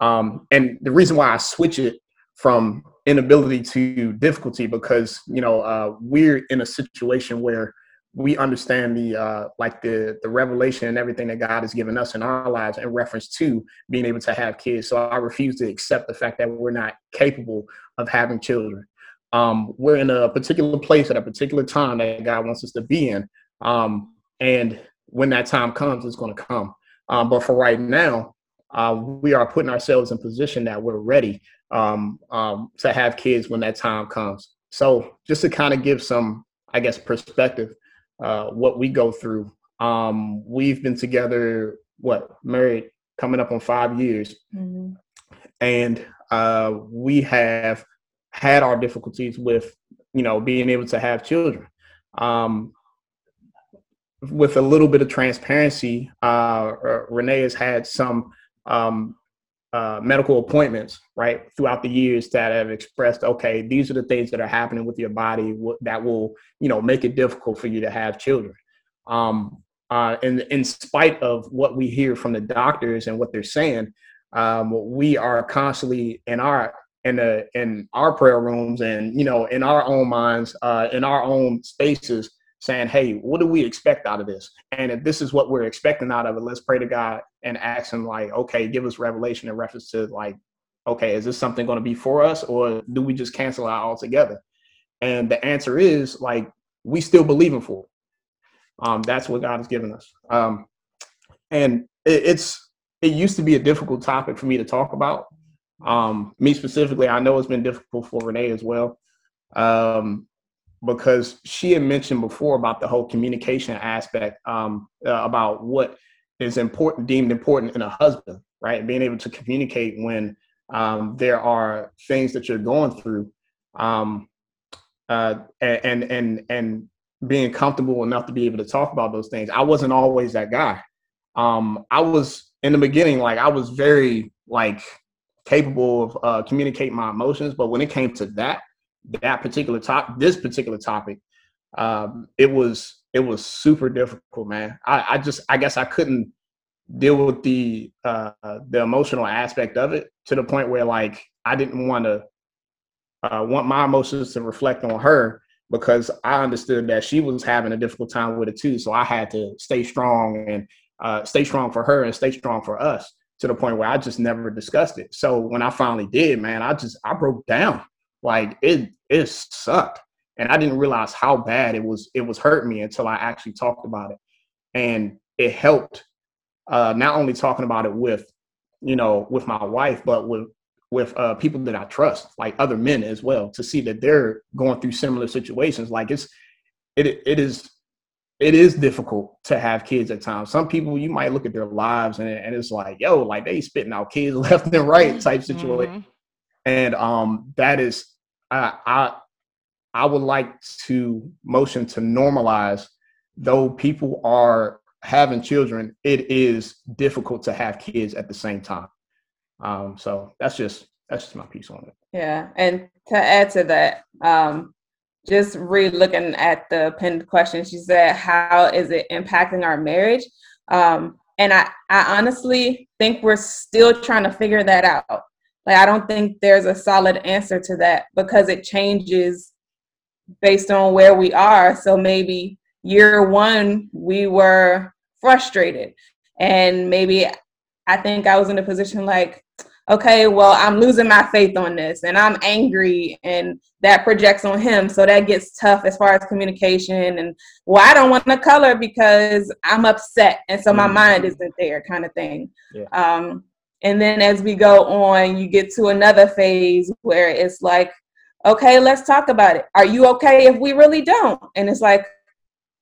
Um, and the reason why I switch it from inability to difficulty because you know uh, we're in a situation where we understand the uh, like the the revelation and everything that God has given us in our lives in reference to being able to have kids. So I refuse to accept the fact that we're not capable of having children um, we're in a particular place at a particular time that God wants us to be in. Um, and when that time comes, it's going to come. Um, but for right now, uh, we are putting ourselves in position that we're ready um, um, to have kids when that time comes. So just to kind of give some, I guess, perspective, uh, what we go through. Um, we've been together, what, married, coming up on five years. Mm-hmm. And uh, we have had our difficulties with you know being able to have children. Um, with a little bit of transparency uh, renee has had some um, uh, medical appointments right throughout the years that have expressed okay these are the things that are happening with your body that will you know make it difficult for you to have children. Um, uh, and in spite of what we hear from the doctors and what they're saying um, we are constantly in our in the in our prayer rooms and you know in our own minds uh, in our own spaces saying hey what do we expect out of this? And if this is what we're expecting out of it let's pray to god and ask him like okay give us revelation in reference to like okay is this something going to be for us or do we just cancel out altogether? And the answer is like we still believe in for it um, that's what god has given us. Um, and it, it's it used to be a difficult topic for me to talk about um, me specifically, I know it's been difficult for Renee as well, um, because she had mentioned before about the whole communication aspect um, uh, about what is important, deemed important in a husband, right? Being able to communicate when um, there are things that you're going through, um, uh, and and and being comfortable enough to be able to talk about those things. I wasn't always that guy. Um, I was in the beginning, like I was very like capable of uh, communicating my emotions. But when it came to that, that particular top, this particular topic, um, it was it was super difficult, man. I, I just I guess I couldn't deal with the uh, the emotional aspect of it to the point where like I didn't want to uh, want my emotions to reflect on her because I understood that she was having a difficult time with it too. So I had to stay strong and uh, stay strong for her and stay strong for us to the point where I just never discussed it. So when I finally did, man, I just I broke down. Like it it sucked. And I didn't realize how bad it was it was hurting me until I actually talked about it. And it helped uh not only talking about it with, you know, with my wife, but with with uh, people that I trust, like other men as well, to see that they're going through similar situations. Like it's, it, it is, it is difficult to have kids at times. Some people you might look at their lives and, and it's like, yo, like they spitting out kids left and right type situation. Mhm. And um that is I I I would like to motion to normalize though people are having children, it is difficult to have kids at the same time. Um so that's just that's just my piece on it. Yeah, and to add to that, um, just re-looking at the pinned question, she said, "How is it impacting our marriage?" Um, and I, I honestly think we're still trying to figure that out. Like, I don't think there's a solid answer to that because it changes based on where we are. So maybe year one we were frustrated, and maybe I think I was in a position like, okay, well, I'm losing my faith on this and I'm angry and that projects on him. So that gets tough as far as communication and well, I don't want to color because I'm upset. And so my Mhm. mind isn't there kind of thing. Yeah. Um, and then as we go on, you get to another phase where it's like, okay, let's talk about it. Are you okay if we really don't? And it's like,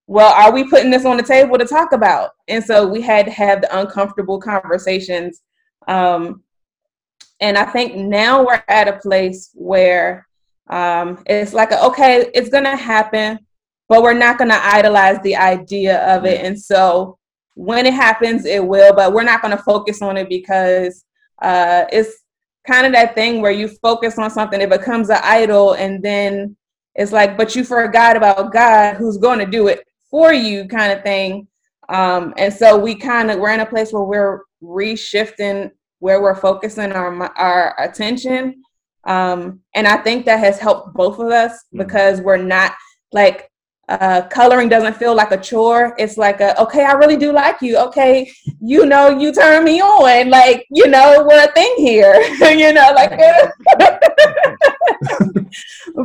well, are we putting this on the table to talk about? And so we had to have the uncomfortable conversations. Um, and I think now we're at a place where um, it's like, okay, it's going to happen, but we're not going to idolize the idea of it. And so when it happens, it will, but we're not going to focus on it because uh, it's kind of that thing where you focus on something, it becomes an idol, and then it's like, but you forgot about God who's going to do it for you, kind of thing. Um, and so we kind of we're in a place where we're reshifting where we're focusing our our attention, um, and I think that has helped both of us Mhm. because we're not like uh, coloring doesn't feel like a chore. It's like a okay, I really do like you. Okay, you know, you turn me on. Like you know, we're a thing here. you know, like.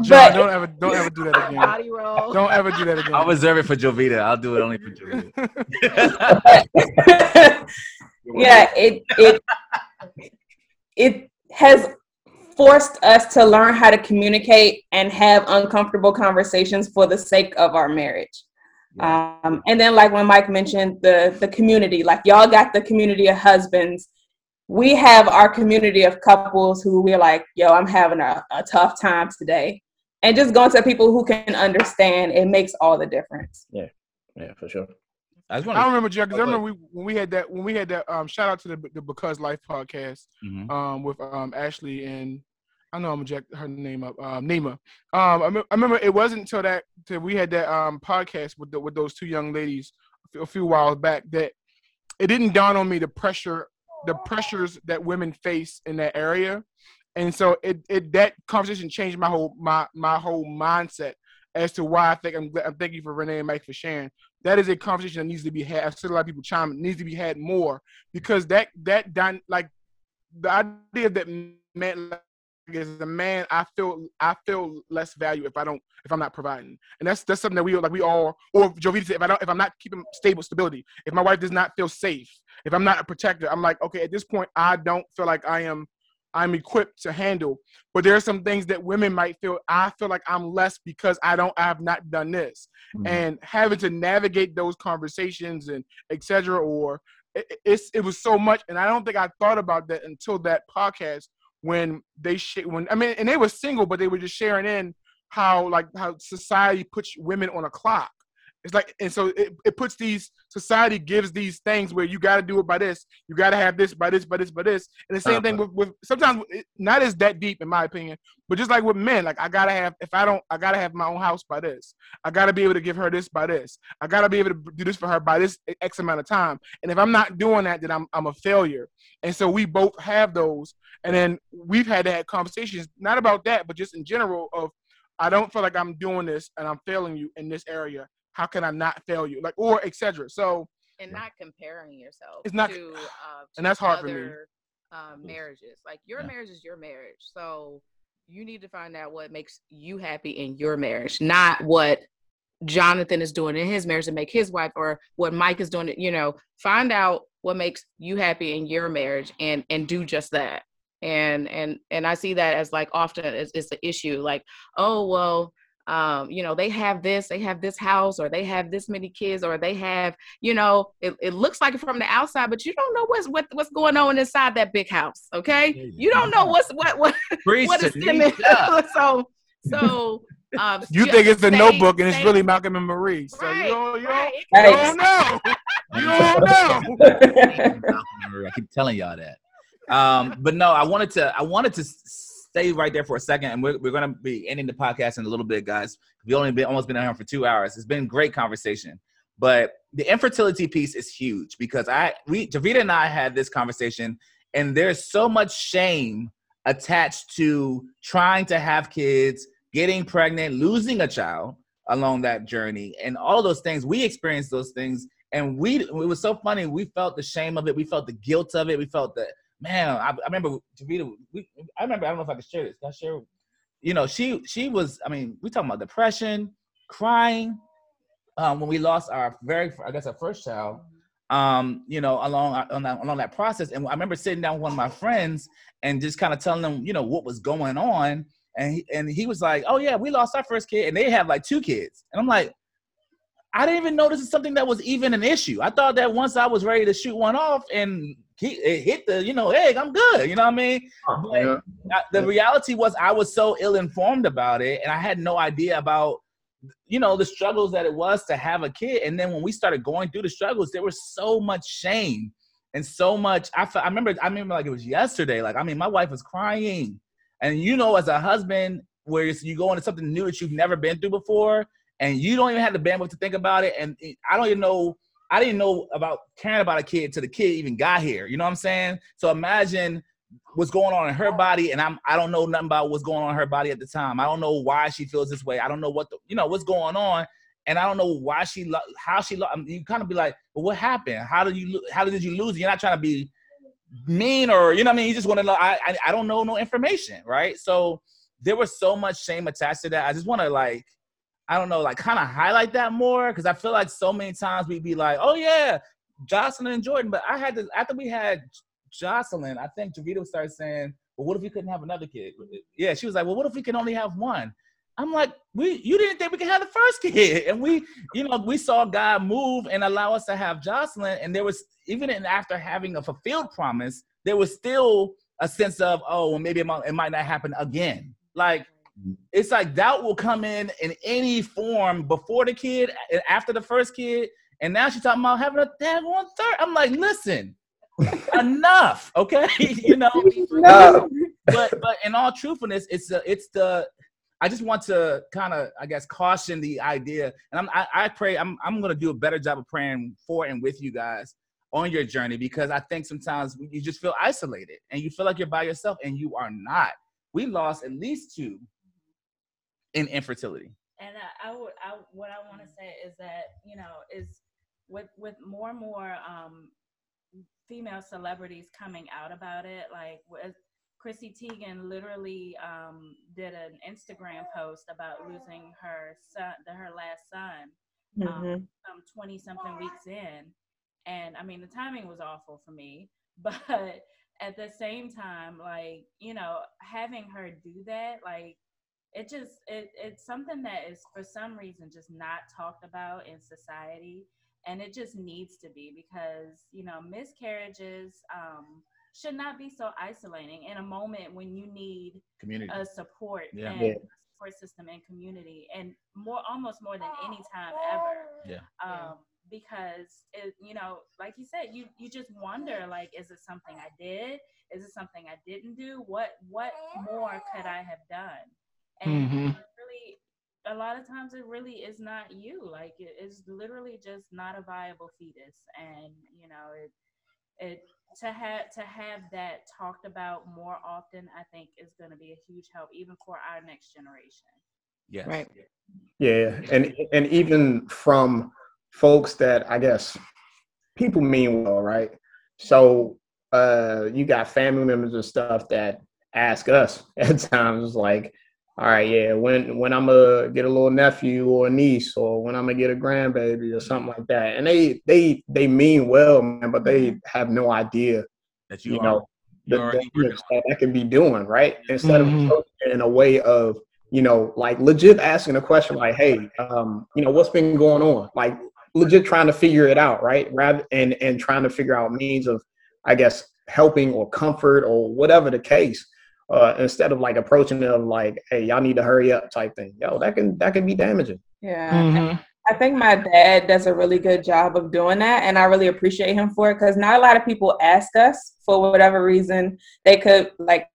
John, but don't ever don't ever do that again. Body roll. Don't ever do that again. I'll reserve it for Jovita. I'll do it only for Jovita. Yeah, it it it has forced us to learn how to communicate and have uncomfortable conversations for the sake of our marriage. Um, and then, like when Mike mentioned the the community, like y'all got the community of husbands. We have our community of couples who we're like, yo, I'm having a, a tough time today. And just going to people who can understand, it makes all the difference. Yeah, yeah, for sure. I just I want remember, Jack, because I remember we, when we had that when we had that um shout out to the the Because Life podcast to. um with um Ashley and I know I'm gonna jack her name up um Nima um I, me- I remember it wasn't until that till we had that um podcast with the, with those two young ladies a few, a few whiles back that it didn't dawn on me the pressure the pressures that women face in that area and so it, it that conversation changed my whole my my whole mindset as to why I think I'm, glad- I'm thank you for Renee and Mike for sharing. That is a conversation that needs to be had. I've seen a lot of people chime. Needs to be had more because that that done like the idea that man like, as a man, I feel I feel less value if I don't if I'm not providing, and that's that's something that we like we all or Jovita said if I don't if I'm not keeping stable stability, if my wife does not feel safe, if I'm not a protector, I'm like okay at this point I don't feel like I am I'm equipped to handle. But there are some things that women might feel I feel like I'm less because I don't I have not done this, Mhm. and having to navigate those conversations and etc. Or it, it's it was so much, and I don't think I thought about that until that podcast when they sh- when I mean, and they were single, but they were just sharing in how like how society puts women on a clock. It's like, and so it, it puts these society gives these things where you got to do it by this, you got to have this by this, by this, by this, and the same thing with, with sometimes it, not as that deep in my opinion, but just like with men, like I gotta have if I don't, I gotta have my own house by this, I gotta be able to give her this by this, I gotta be able to do this for her by this x amount of time, and if I'm not doing that, then I'm I'm a failure, and so we both have those, and then we've had to have conversations not about that, but just in general of I don't feel like I'm doing this and I'm failing you in this area. How can I not fail you? Like or etc. So and not comparing yourself It's not- to, uh, and that's to hard for me. other, um, marriages. Like your Yeah. marriage is your marriage, so you need to find out what makes you happy in your marriage, not what Jonathan is doing in his marriage to make his wife, or what Mike is doing. You know, find out what makes you happy in your marriage, and and do just that. And and and I see that as like often it's, it's an issue. Like, oh well, um, you know, they have this, they have this house, or they have this many kids, or they have, you know, it, it looks like it from the outside, but you don't know what's what, what's going on inside that big house. Okay, you don't know what's what what Preach what is in it. so so um, You ju- think it's a stay- notebook and it's really Malcolm and Marie. So right, you don't, you right. don't, you don't know. You don't know. I keep telling y'all that. Um, but no, I wanted to I wanted to s- stay right there for a second, and we're, we're gonna be ending the podcast in a little bit, guys. We've only been almost been on here for two hours. It's been great conversation, but the infertility piece is huge because I we Javita and I had this conversation, and there's so much shame attached to trying to have kids, getting pregnant, losing a child along that journey, and all those things. We experienced those things and we it was so funny. We felt the shame of it. We felt the guilt of it. We felt the man. I, I remember Javita. We, I remember. I don't know if I can share this. Can I share? You know, she she was. I mean, we talking about depression, crying. Um, when we lost our very, I guess, our first child. Um, you know, along on that, along that process, and I remember sitting down with one of my friends and just kind of telling them, you know, what was going on, and he, and he was like, "Oh yeah, we lost our first kid, and they have like two kids," and I'm like, I didn't even know this is something that was even an issue. I thought that once I was ready to shoot one off and he, it hit the, you know, egg, I'm good. You know what I mean? But Yeah. I- the reality was I was so ill informed about it, and I had no idea about, you know, the struggles that it was to have a kid. And then when we started going through the struggles, there was so much shame and so much. I, I remember, I remember like it was yesterday. Like I mean, my wife was crying, and you know, as a husband, where you go into something new that you've never been through before, and you don't even have the bandwidth to think about it. And eh, I don't even know. I didn't know about caring about a kid till the kid even got here. You know what I'm saying? So imagine what's going on in her body, and I'm I don't know nothing about what's going on in her body at the time. I don't know why she feels this way. I don't know what the you know what's going on, and I don't know why she lo- how she lo- I mean, you kind of be like, well, what happened? How did you how did you lose? You're not trying to be mean or you know what I mean. You just want to know. I, I I don't know no information, right? So there was so much shame attached to that. I just want to like. I don't know, like kind of highlight that more because I feel like so many times we'd be like, oh yeah, Jocelyn and Jordan. But I had to after we had Jocelyn, I think Jovita started saying, well, what if we couldn't have another kid? Yeah, she was like, well, what if we can only have one? I'm like, we you didn't think we could have the first kid, and we, you know, we saw God move and allow us to have Jocelyn, and there was even in, after having a fulfilled promise, there was still a sense of, oh, well, maybe it might, it might not happen again. Like it's like doubt will come in in any form before the kid and after the first kid, and now she's talking about having a daggone third. I'm like, listen, enough, okay? you know, No. but but in all truthfulness, it's the it's the I just want to kind of I guess caution the idea, and I'm I, I pray I'm I'm gonna do a better job of praying for and with you guys on your journey because I think sometimes you just feel isolated and you feel like you're by yourself and you are not. We lost at least two in infertility. and I, I would I what I want to say is that you know is with with more and more um female celebrities coming out about it like with Chrissy Teigen literally um did an Instagram post about losing her son the, her last son Mhm. um, some 20 something weeks in and i mean the timing was awful for me but at the same time like you know having her do that like it just it, it's something that is for some reason just not talked about in society and it just needs to be because you know miscarriages um, should not be so isolating in a moment when you need Community. a support Yeah. and Yeah. a support system and community and more almost more than any time ever Yeah. um because it you know like you said you you just wonder like is it something i did is it something i didn't do what what more could i have done and Mhm. really a lot of times it really is not you like it is literally just not a viable fetus and you know it it to have to have that talked about more often i think is going to be a huge help even for our next generation yeah Right. Yeah, and and even from folks that I guess people mean well, right? So uh you got family members and stuff that ask us at times like, all right, yeah, when when I'm gonna get a little nephew or a niece or when I'm gonna get a grandbaby or something like that. And they they they mean well, man, but they have no idea, That you, you are. know, the you already damage that that can be doing, right? Instead Mhm. of in a way of, you know, like legit asking a question like, hey, um, you know, what's been going on? Like legit trying to figure it out, right? Rather and and trying to figure out means of, I guess, helping or comfort or whatever the case. Uh, instead of like approaching them like, hey, y'all need to hurry up type thing. Yo, that can that can be damaging. Yeah. Mhm. I think my dad does a really good job of doing that, and I really appreciate him for it because not a lot of people ask us for whatever reason they could like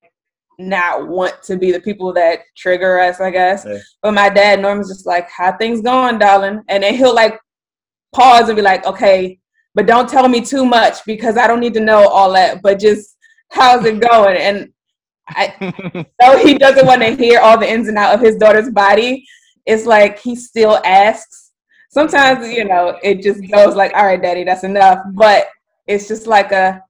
not want to be the people that trigger us, I guess. Yeah. But my dad normally just like, "How things going, darling?" And then he'll like pause and be like, "Okay, but don't tell me too much because I don't need to know all that. But just how's it going?" And I, though he doesn't want to hear all the ins and out of his daughter's body, it's like he still asks. Sometimes, you know, it just goes like, all right, daddy, that's enough. But it's just like a,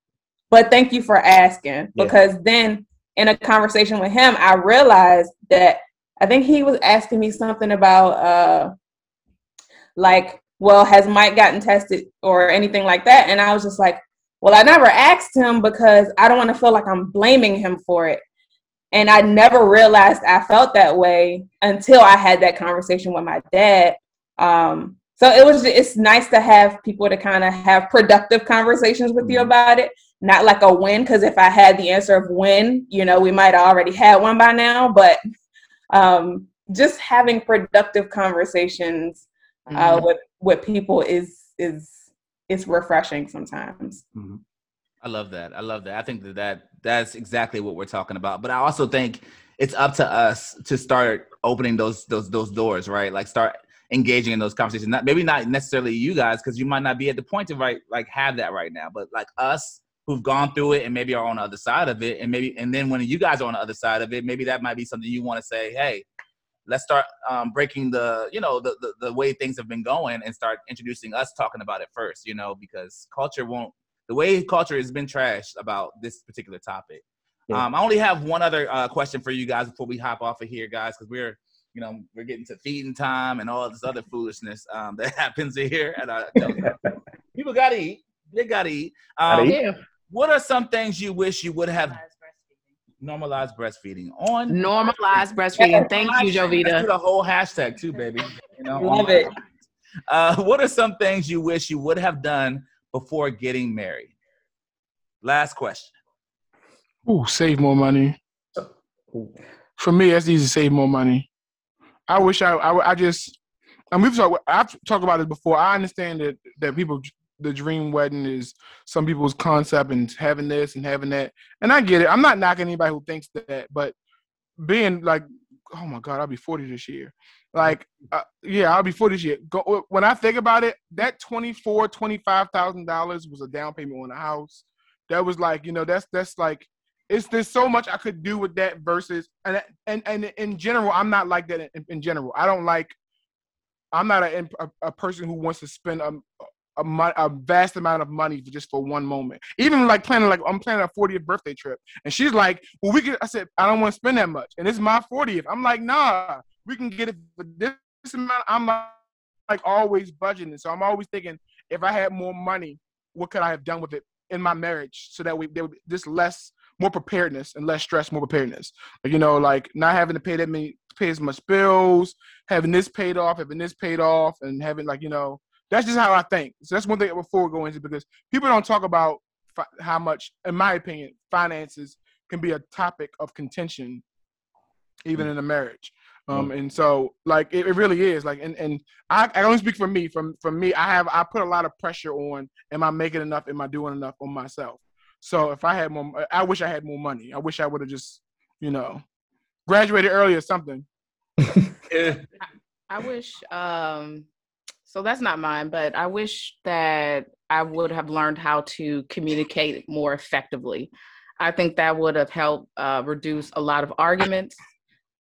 but thank you for asking. Yeah. Because then in a conversation with him, I realized that I think he was asking me something about, uh, like, well, has Mike gotten tested or anything like that? And I was just like, well, I never asked him because I don't want to feel like I'm blaming him for it. And I never realized I felt that way until I had that conversation with my dad. Um, so it was it's nice to have people to kind of have productive conversations with you about it, not like a win. Because if I had the answer of when, you know, we might have already had one by now. But um, just having productive conversations uh, with with people is is is refreshing sometimes. I love that. I love that. I think that, that that's exactly what we're talking about. But I also think it's up to us to start opening those those those doors, right? Like start engaging in those conversations. Not maybe not necessarily you guys, because you might not be at the point to right like have that right now. But like us who've gone through it and maybe are on the other side of it, and maybe and then when you guys are on the other side of it, maybe that might be something you want to say, hey. Let's start um, breaking the, you know, the, the the way things have been going, and start introducing us talking about it first, you know, because culture won't the way culture has been trashed about this particular topic. Yeah. Um, I only have one other uh, question for you guys before we hop off of here, guys, because we're you know we're getting to feeding time and all this other foolishness um, that happens here. And I, people gotta eat. They gotta eat. Um, Gotta eat. What are some things you wish you would have normalized breastfeeding on? Normalized breastfeeding. Thank you, Let's do Jovita. the whole hashtag too, baby. You know, Love it. Uh, what are some things you wish you would have done before getting married? Last question. Ooh, save more money. For me, that's easy to save more money. I wish I, I, I just, and we've talked, I've talked about this before. I understand that that people, the dream wedding is some people's concept and having this and having that, and I get it. I'm not knocking anybody who thinks that, but being like, oh my god, I'll be 40 this year. Like, uh, yeah, I'll be 40 this year. Go, when I think about it, that 24, 25,000 dollars was a down payment on a house. That was like, you know, that's that's like it's there's so much I could do with that versus and and and in general, I'm not like that in, in general. I don't like I'm not a, a, a person who wants to spend a, a, a vast amount of money for just for one moment. Even like planning like I'm planning a 40th birthday trip, and she's like, "Well, we could." I said, "I don't want to spend that much," and it's my 40th. I'm like, "Nah, we can get it for this amount." I'm like, like always budgeting, so I'm always thinking, if I had more money, what could I have done with it in my marriage so that we there would be just less more preparedness and less stress, more preparedness. You know, like not having to pay that many pay as much bills, having this paid off, having this paid off, and having like, you know, that's just how I think. So that's one thing before we go into because people don't talk about fi- how much, in my opinion, finances can be a topic of contention even mm. in a marriage. Um, and so like it, it really is like and, and I, I only speak for me from from me I have I put a lot of pressure on am I making enough am I doing enough on myself? So if I had more I wish I had more money I wish I would have just you know graduated early or something. I wish um so that's not mine, but I wish that I would have learned how to communicate more effectively. I think that would have helped uh, reduce a lot of arguments,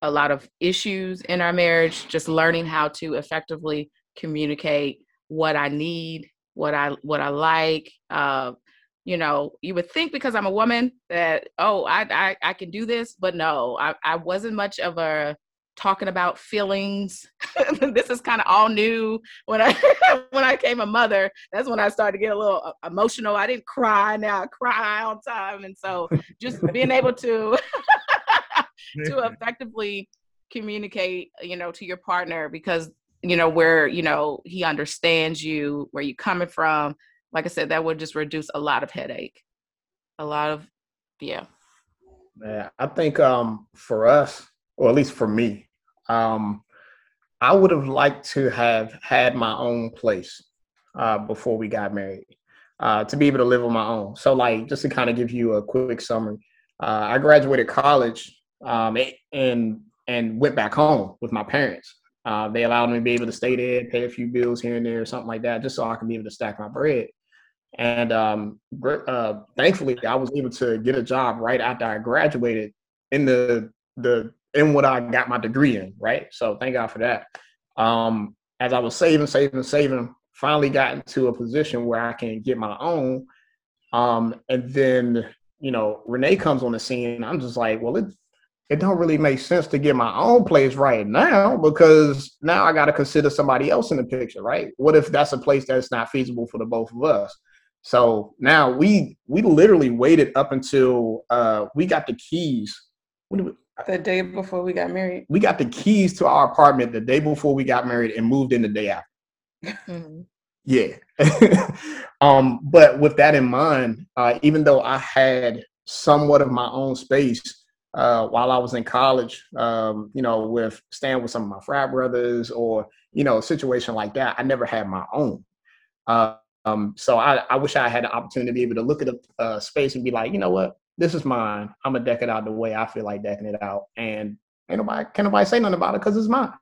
a lot of issues in our marriage, just learning how to effectively communicate what I need, what I what I like. Uh, you know, you would think because I'm a woman that oh, I I, I can do this, but no, I, I wasn't much of a talking about feelings. this is kind of all new when I when I became a mother. That's when I started to get a little uh, emotional. I didn't cry. Now I cry all the time, and so just being able to to effectively communicate, you know, to your partner because you know where you know he understands you, where you're coming from. Like I said, that would just reduce a lot of headache, a lot of yeah. Yeah, I think um, for us, or at least for me, um, I would have liked to have had my own place uh, before we got married, uh, to be able to live on my own. So, like, just to kind of give you a quick summary, uh, I graduated college um, and and went back home with my parents. Uh, they allowed me to be able to stay there, pay a few bills here and there, something like that, just so I can be able to stack my bread. And um, uh, thankfully, I was able to get a job right after I graduated in the the in what I got my degree in. Right, so thank God for that. Um, as I was saving, saving, saving, finally got into a position where I can get my own. Um, and then you know, Renee comes on the scene. I'm just like, well, it it don't really make sense to get my own place right now because now I got to consider somebody else in the picture, right? What if that's a place that's not feasible for the both of us? So now we we literally waited up until uh, we got the keys. We, the day before we got married. We got the keys to our apartment the day before we got married and moved in the day after. Mm-hmm. Yeah. um, but with that in mind, uh, even though I had somewhat of my own space uh, while I was in college, um, you know, with staying with some of my frat brothers or, you know, a situation like that, I never had my own. Uh, um, so I, I wish I had the opportunity to be able to look at a space and be like, you know what, this is mine. I'm gonna deck it out the way I feel like decking it out, and ain't nobody can nobody say nothing about it because it's mine.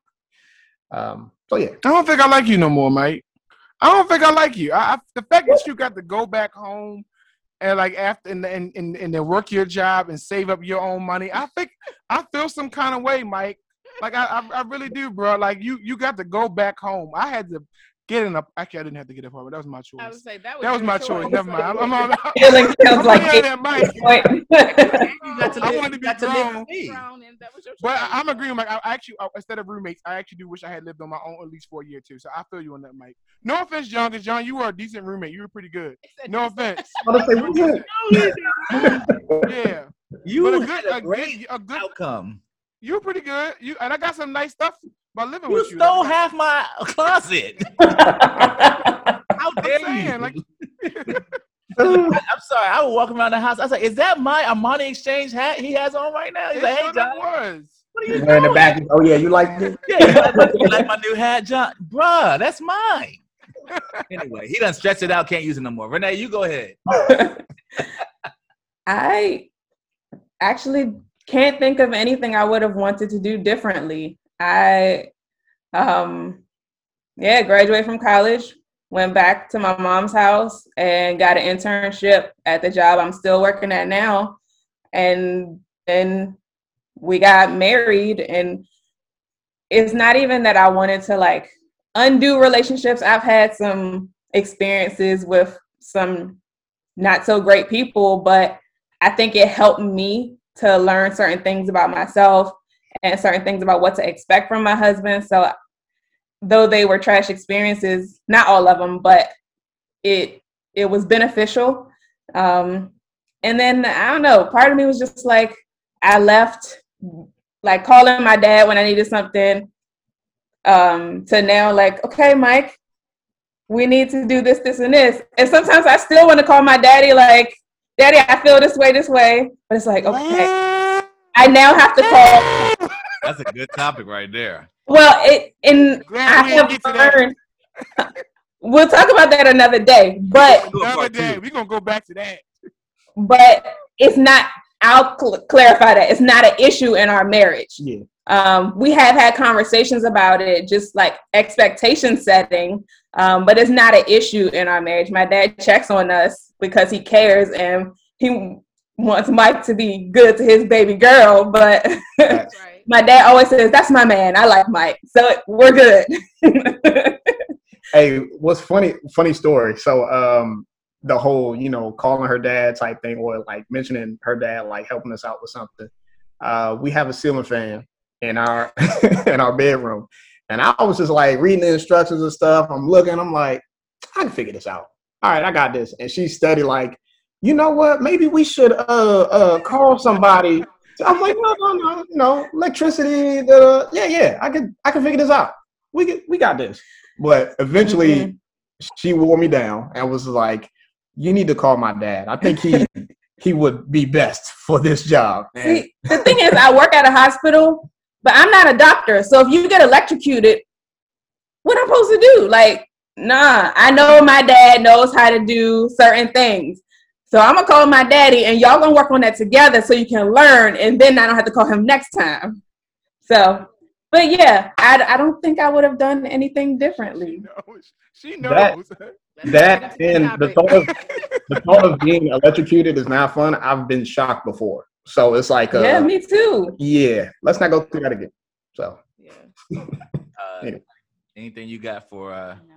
Um, so yeah, I don't think I like you no more, mate. I don't think I like you. I, I, the fact that you got to go back home and like after and, and and and then work your job and save up your own money. I think I feel some kind of way, Mike. Like I, I, I really do, bro. Like you, you got to go back home. I had to get in a. Actually, I didn't have to get a apartment. That was my choice. I would say that was, that was my choice. choice. Never mind. I'm, I'm on. Feeling sounds like that, Mike. I wanted to be grown. But I'm agreeing, Mike. I actually, instead of roommates, I actually do wish I had lived on my own at least for a year too. So I feel you on that, Mike. No offense, John, because John, you were a decent roommate. You were pretty good. No offense. yeah. You but a good, a great a good outcome. You were pretty good. You and I got some nice stuff by living you with you. stole half my closet. How dare saying, you? Like, I'm sorry. I was walking around the house. I was like, "Is that my Armani Exchange hat he has on right now?" He's like, "Hey, John." Was. What are you doing? in the back? Oh yeah, you like this? Yeah, you like, you like my new hat, John? Bruh, that's mine. anyway, he done stretched it out. Can't use it no more. Renee, you go ahead. I actually can't think of anything I would have wanted to do differently. I, um, yeah, graduated from college, went back to my mom's house and got an internship at the job I'm still working at now. And then we got married and it's not even that I wanted to like undo relationships. I've had some experiences with some not so great people, but I think it helped me to learn certain things about myself and certain things about what to expect from my husband. So though they were trash experiences, not all of them, but it it was beneficial. Um, and then I don't know, part of me was just like I left like calling my dad when I needed something um, to now like, okay, Mike, we need to do this, this, and this. And sometimes I still want to call my daddy like, Daddy, I feel this way, this way. But it's like, okay, I now have to call. That's a good topic right there. Well, it and I have learned. we'll talk about that another day, but another day we're gonna go back to that. But it's not. I'll cl- clarify that it's not an issue in our marriage. Yeah. Um, we have had conversations about it, just like expectation setting, um, but it's not an issue in our marriage. My dad checks on us because he cares and he wants Mike to be good to his baby girl, but right. my dad always says, That's my man. I like Mike. So we're good. hey, what's funny, funny story. So um the whole, you know, calling her dad type thing or like mentioning her dad like helping us out with something. Uh we have a ceiling fan in our in our bedroom. And I was just like reading the instructions and stuff. I'm looking, I'm like, I can figure this out. All right, I got this. And she studied like you know what? Maybe we should uh uh call somebody So I'm like, no, no, no, you know, electricity. The yeah, yeah, I can, I can figure this out. We get, we got this. But eventually, Mhm. she wore me down and was like, "You need to call my dad. I think he he would be best for this job." See, the thing is, I work at a hospital, but I'm not a doctor. So if you get electrocuted, what am I'm supposed to do? Like, nah, I know my dad knows how to do certain things. So I'm gonna call my daddy, and y'all gonna work on that together so you can learn, and then I don't have to call him next time. So, but yeah, I, I don't think I would have done anything differently. knows. She knows. Let's that and the thought of the thought of being electrocuted is not fun. I've been shocked before, so it's like, uh, Yeah, me too. yeah, let's not go through that again. So Yeah. Uh, Anyway. anything you got for uh, No.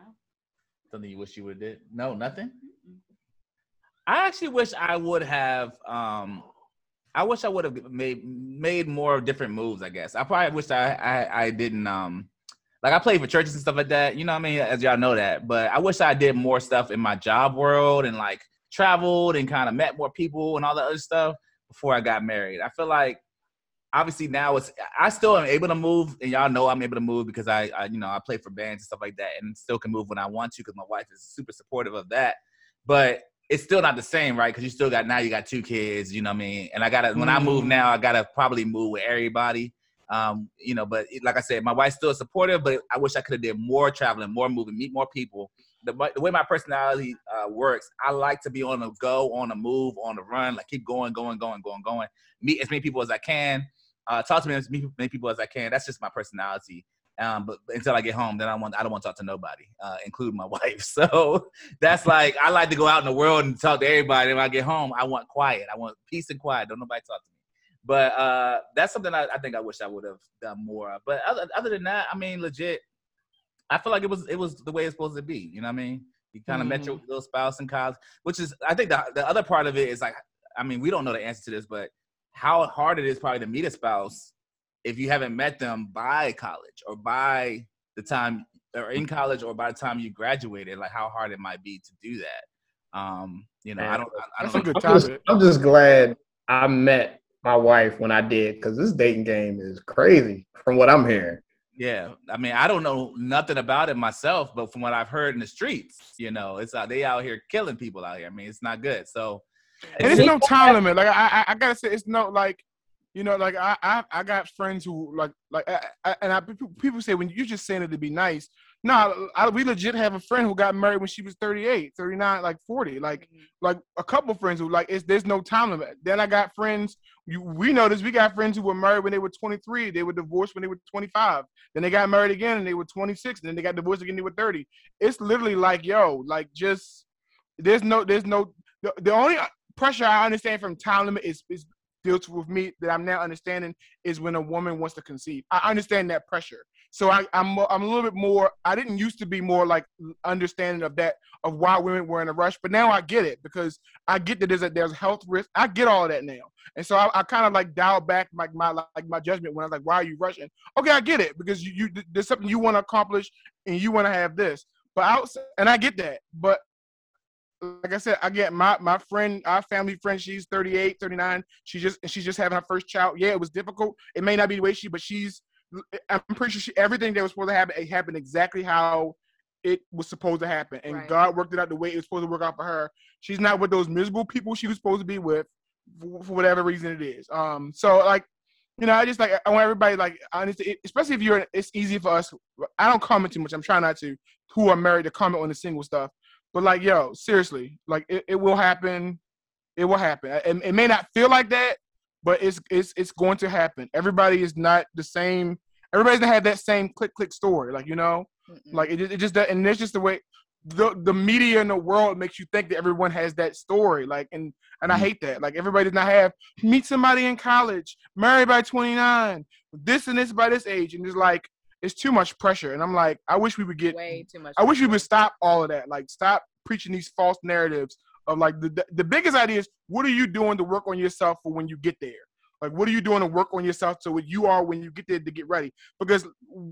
something you wish you would have did? No, nothing. I actually wish I would have. Um, I wish I would have made made more different moves. I guess I probably wish I I, I didn't. Um, like I played for churches and stuff like that. You know what I mean? As y'all know that, but I wish I did more stuff in my job world and like traveled and kind of met more people and all that other stuff before I got married. I feel like obviously now it's I still am able to move, and y'all know I'm able to move because I, I you know I play for bands and stuff like that, and still can move when I want to because my wife is super supportive of that. But it's still not the same, right? Because you still got now you got two kids, you know what I mean? And I gotta when I move now, I gotta probably move with everybody. Um, you know, but like I said, my wife's still supportive, but I wish I could have did more traveling, more moving, meet more people. The, the way my personality uh, works, I like to be on the go, on the move, on the run, like keep going, going, going, going, going. Meet as many people as I can. Uh, talk to me as many people as I can. That's just my personality. Um, but until I get home, then I want I don't want to talk to nobody, uh, including my wife. So that's like I like to go out in the world and talk to everybody. When I get home, I want quiet. I want peace and quiet. Don't nobody talk to me. But uh, that's something I, I think I wish I would have done more. of. But other, other than that, I mean, legit, I feel like it was it was the way it's supposed to be. You know what I mean? You kind of met your little spouse in college, which is I think the the other part of it is like I mean we don't know the answer to this, but how hard it is probably to meet a spouse if you haven't met them by college or by the time or in college or by the time you graduated. Like how hard it might be to do that. Um, you know, I don't. I, I don't a good I'm just. I'm just glad I met my wife when I did because this dating game is crazy from what I'm hearing. Yeah, I mean, I don't know nothing about it myself, but from what I've heard in the streets, you know, it's out they out here killing people out here. I mean, it's not good. So, And it's no time limit. Like I, I, I gotta say, it's no like, you know, like I, I, I got friends who like, like, I, I, and I, people- say when you're just saying it to be nice. No, I, we legit have a friend who got married when she was 38, 39, like 40. Like, mm-hmm. like a couple friends who like, it's there's no time limit. Then I got friends. You, we know this. We got friends who were married when they were 23. They were divorced when they were 25. Then they got married again and they were 26. And then they got divorced again. They were 30. It's literally like, yo, like just there's no, there's no. The, the only uh, pressure I understand from time limit is is deals with me that I'm now understanding is when a woman wants to conceive. I understand that pressure. So I, I'm I'm a little bit more. I didn't used to be more like understanding of that of why women were in a rush, but now I get it because I get that there's a there's health risk. I get all that now, and so I, I kind of like dial back like my like my judgment when I was like, why are you rushing? Okay, I get it because you, you there's something you want to accomplish and you want to have this, but out and I get that, but like I said, I get my my friend, our family friend, she's 38, 39. She just she's just having her first child. Yeah, it was difficult. It may not be the way she, but she's I'm pretty sure she everything that was supposed to happen, it happened exactly how it was supposed to happen. And Right. God worked it out the way it was supposed to work out for her. She's not with those miserable people she was supposed to be with for, for whatever reason it is. Um so like you know, I just like I want everybody like honestly, especially if you're. It's easy for us. I don't comment too much. I'm trying not to. Who are married to comment on the single stuff. But like, yo, seriously, like it, it will happen. It will happen. It, it may not feel like that, but it's it's it's going to happen. Everybody is not the same. Everybody's gonna have that same click click story. Like you know, Mm-mm. like it, just- it just that, and it's just the way the the media in the world makes you think that everyone has that story. Like and and I mm-hmm. hate that. Like everybody does not have meet somebody in college, married by 29, this and this by this age, and it's like it's too much pressure. And I'm like, I wish we would get way too much. I wish we would stop all of that. Like, stop preaching these false narratives of like the, the the biggest idea is what are you doing to work on yourself for when you get there? Like, what are you doing to work on yourself so what you are when you get there to get ready? Because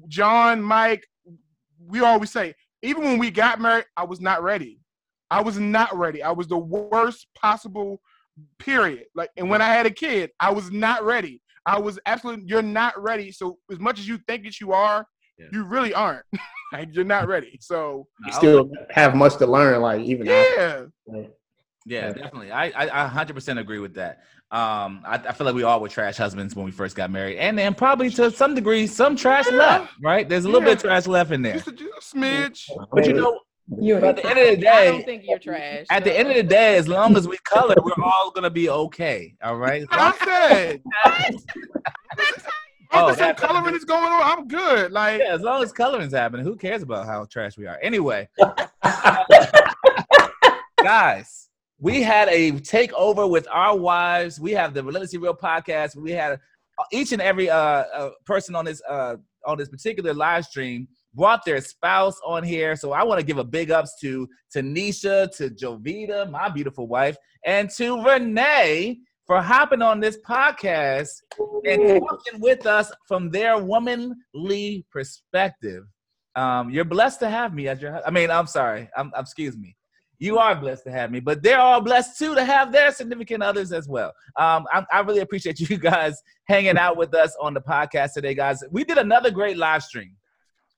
John, Mike, we always say, even when we got married, I was not ready. I was not ready. I was the worst possible Period. Like, and when I had a kid, I was not ready. I was absolutely. You're not ready. So as much as you think that you are, Yeah. you really aren't. like, you're not ready. So You still have much to learn, like even yeah, after. Yeah, definitely. I, I I 100% agree with that. Um, I, I feel like we all were trash husbands when we first got married, and then probably to some degree some trash Yeah. left. Right? There's a little bit of trash left in there. just a, just a smidge. But you know, You at the end of the I don't day, think you're trash. at the end of the day, as long as we color, we're all gonna be okay. All right. I said. Oh, Oh, some that- coloring is going on. I'm good. Like, Yeah, as long as coloring's happening, who cares about how trash we are? Anyway, guys, we had a takeover with our wives. We have the Relentlessly Real podcast. We had uh, each and every uh, uh, person on this uh, on this particular live stream brought their spouse on here. So I want to give a big ups to Tanisha, to Jovita, my beautiful wife, and to Renee for hopping on this podcast and talking with us from their womanly perspective. Um, you're blessed to have me as your. I mean, I'm sorry. I'm, I'm- excuse me. You are blessed to have me, but they're all blessed too to have their significant others as well. Um, I, I really appreciate you guys hanging out with us on the podcast today, guys. We did another great live stream.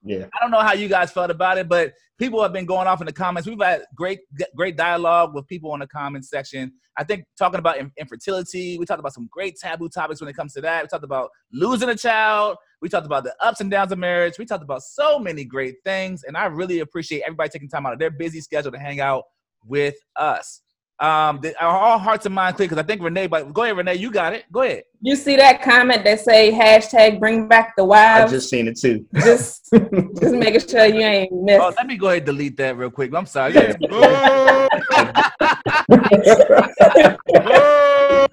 Yeah. I don't know how you guys felt about it, but people have been going off in the comments. We've had great, great dialogue with people in the comments section. I think talking about infertility, we talked about some great taboo topics when it comes to that. We talked about losing a child. We talked about the ups and downs of marriage. We talked about so many great things, and I really appreciate everybody taking time out of their busy schedule to hang out with us. Um, the, all hearts and minds clear because I think Renee. But go ahead, Renee. You got it. Go ahead. You see that comment that say hashtag bring back the Wives? I just seen it too. just, just making sure you ain't missed. Oh, let me go ahead and delete that real quick. I'm sorry. yeah.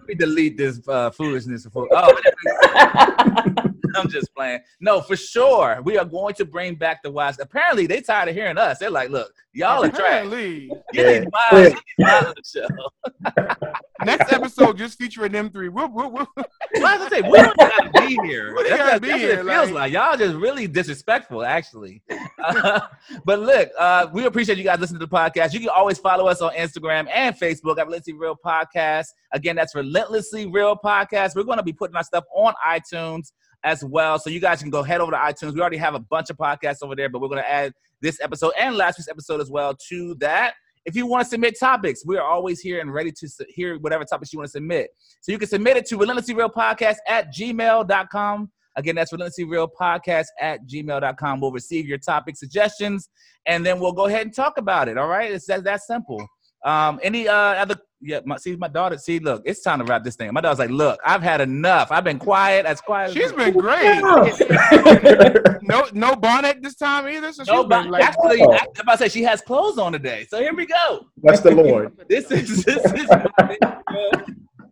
Let me delete this uh, foolishness. Before. Oh, I'm just playing. No, for sure. We are going to bring back the wives. Apparently, they tired of hearing us. They're like, look, y'all are trash. Apparently. Get these wives, get these wives on the show. Next episode just featuring them three. We'll, we'll, we'll, Well, I say, we don't gotta be here. We That's, gotta that's, be that's here, what it feels like- like. Y'all just really disrespectful, actually. Uh, but look, uh, we appreciate you guys listening to the podcast. You can always follow us on Instagram and Facebook at Relentlessly Real Podcast. Again, that's Relentlessly Real Podcast. We're going to be putting our stuff on iTunes as well. So you guys can go head over to iTunes. We already have a bunch of podcasts over there, but we're going to add this episode and last week's episode as well to that. If you want to submit topics, we are always here and ready to hear whatever topics you want to submit. So you can submit it to relentlessly real podcast at gmail.com. Again, that's relentlessly real podcast at gmail.com. We'll receive your topic suggestions and then we'll go ahead and talk about it. All right. It's that, that simple. Um, any uh other yeah, my, see my daughter, see, look, it's time to wrap this thing. My daughter's like, look, I've had enough. I've been quiet, as quiet as she's been great. No, no bonnet this time either. So she's no, been but like, actually, Oh. I, I'm about to say she has clothes on today. So here we go. That's the Lord. This is this is my big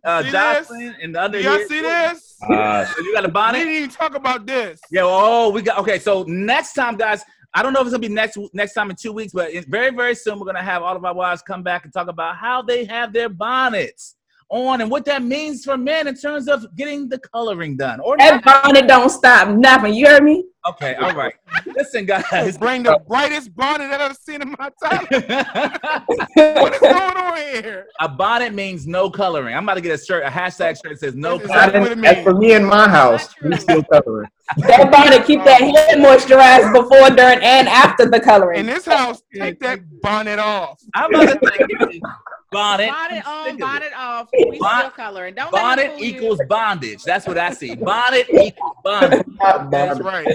uh, See Jocelyn and the other y'all see this? Uh, So you got a bonnet. We didn't even talk about this. Yeah. Oh, we got okay. So next time, guys, I don't know if it's gonna be next next time in two weeks, but very very soon. We're gonna have all of our wives come back and talk about how they have their bonnets on and what that means for men in terms of getting the coloring done. Or That bonnet don't stop nothing. You hear me? Okay. All right. Listen, guys. Bring the brightest bonnet that I've ever seen in my time. What is going on here? a bonnet means no coloring. I'm about to get a shirt, a hashtag shirt that says no That's coloring. exactly That's for me in my house. We still covering. That bonnet keep that head moisturized before, during, and after the coloring. In this house, take that bonnet off. I'm about to say bonnet. Bonnet I'm on, sick it. bonnet off. We Bon- still coloring. Don't let Bonnet them fool you. equals bondage. That's what I see. Bonnet equals bondage. That's right.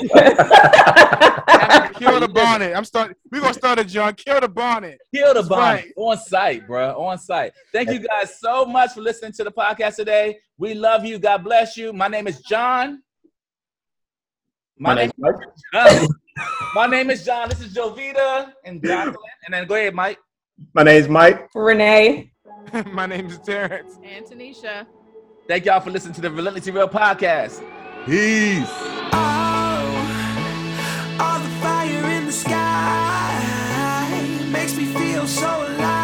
Kill the bonnet. I'm starting. We're gonna start it, John. Kill the bonnet. Kill the That's bonnet right. on site, bro. On site. Thank you guys so much for listening to the podcast today. We love you. God bless you. My name is John. My, My name, name's Mike. John. My name is John. This is Jovita and Jocelyn. And then go ahead, Mike. My name is Mike. Renee. My name is Terrence. And Tanisha. Thank y'all for listening to the Relentlessly Real podcast. Peace. Oh, all the fire in the sky makes me feel so alive.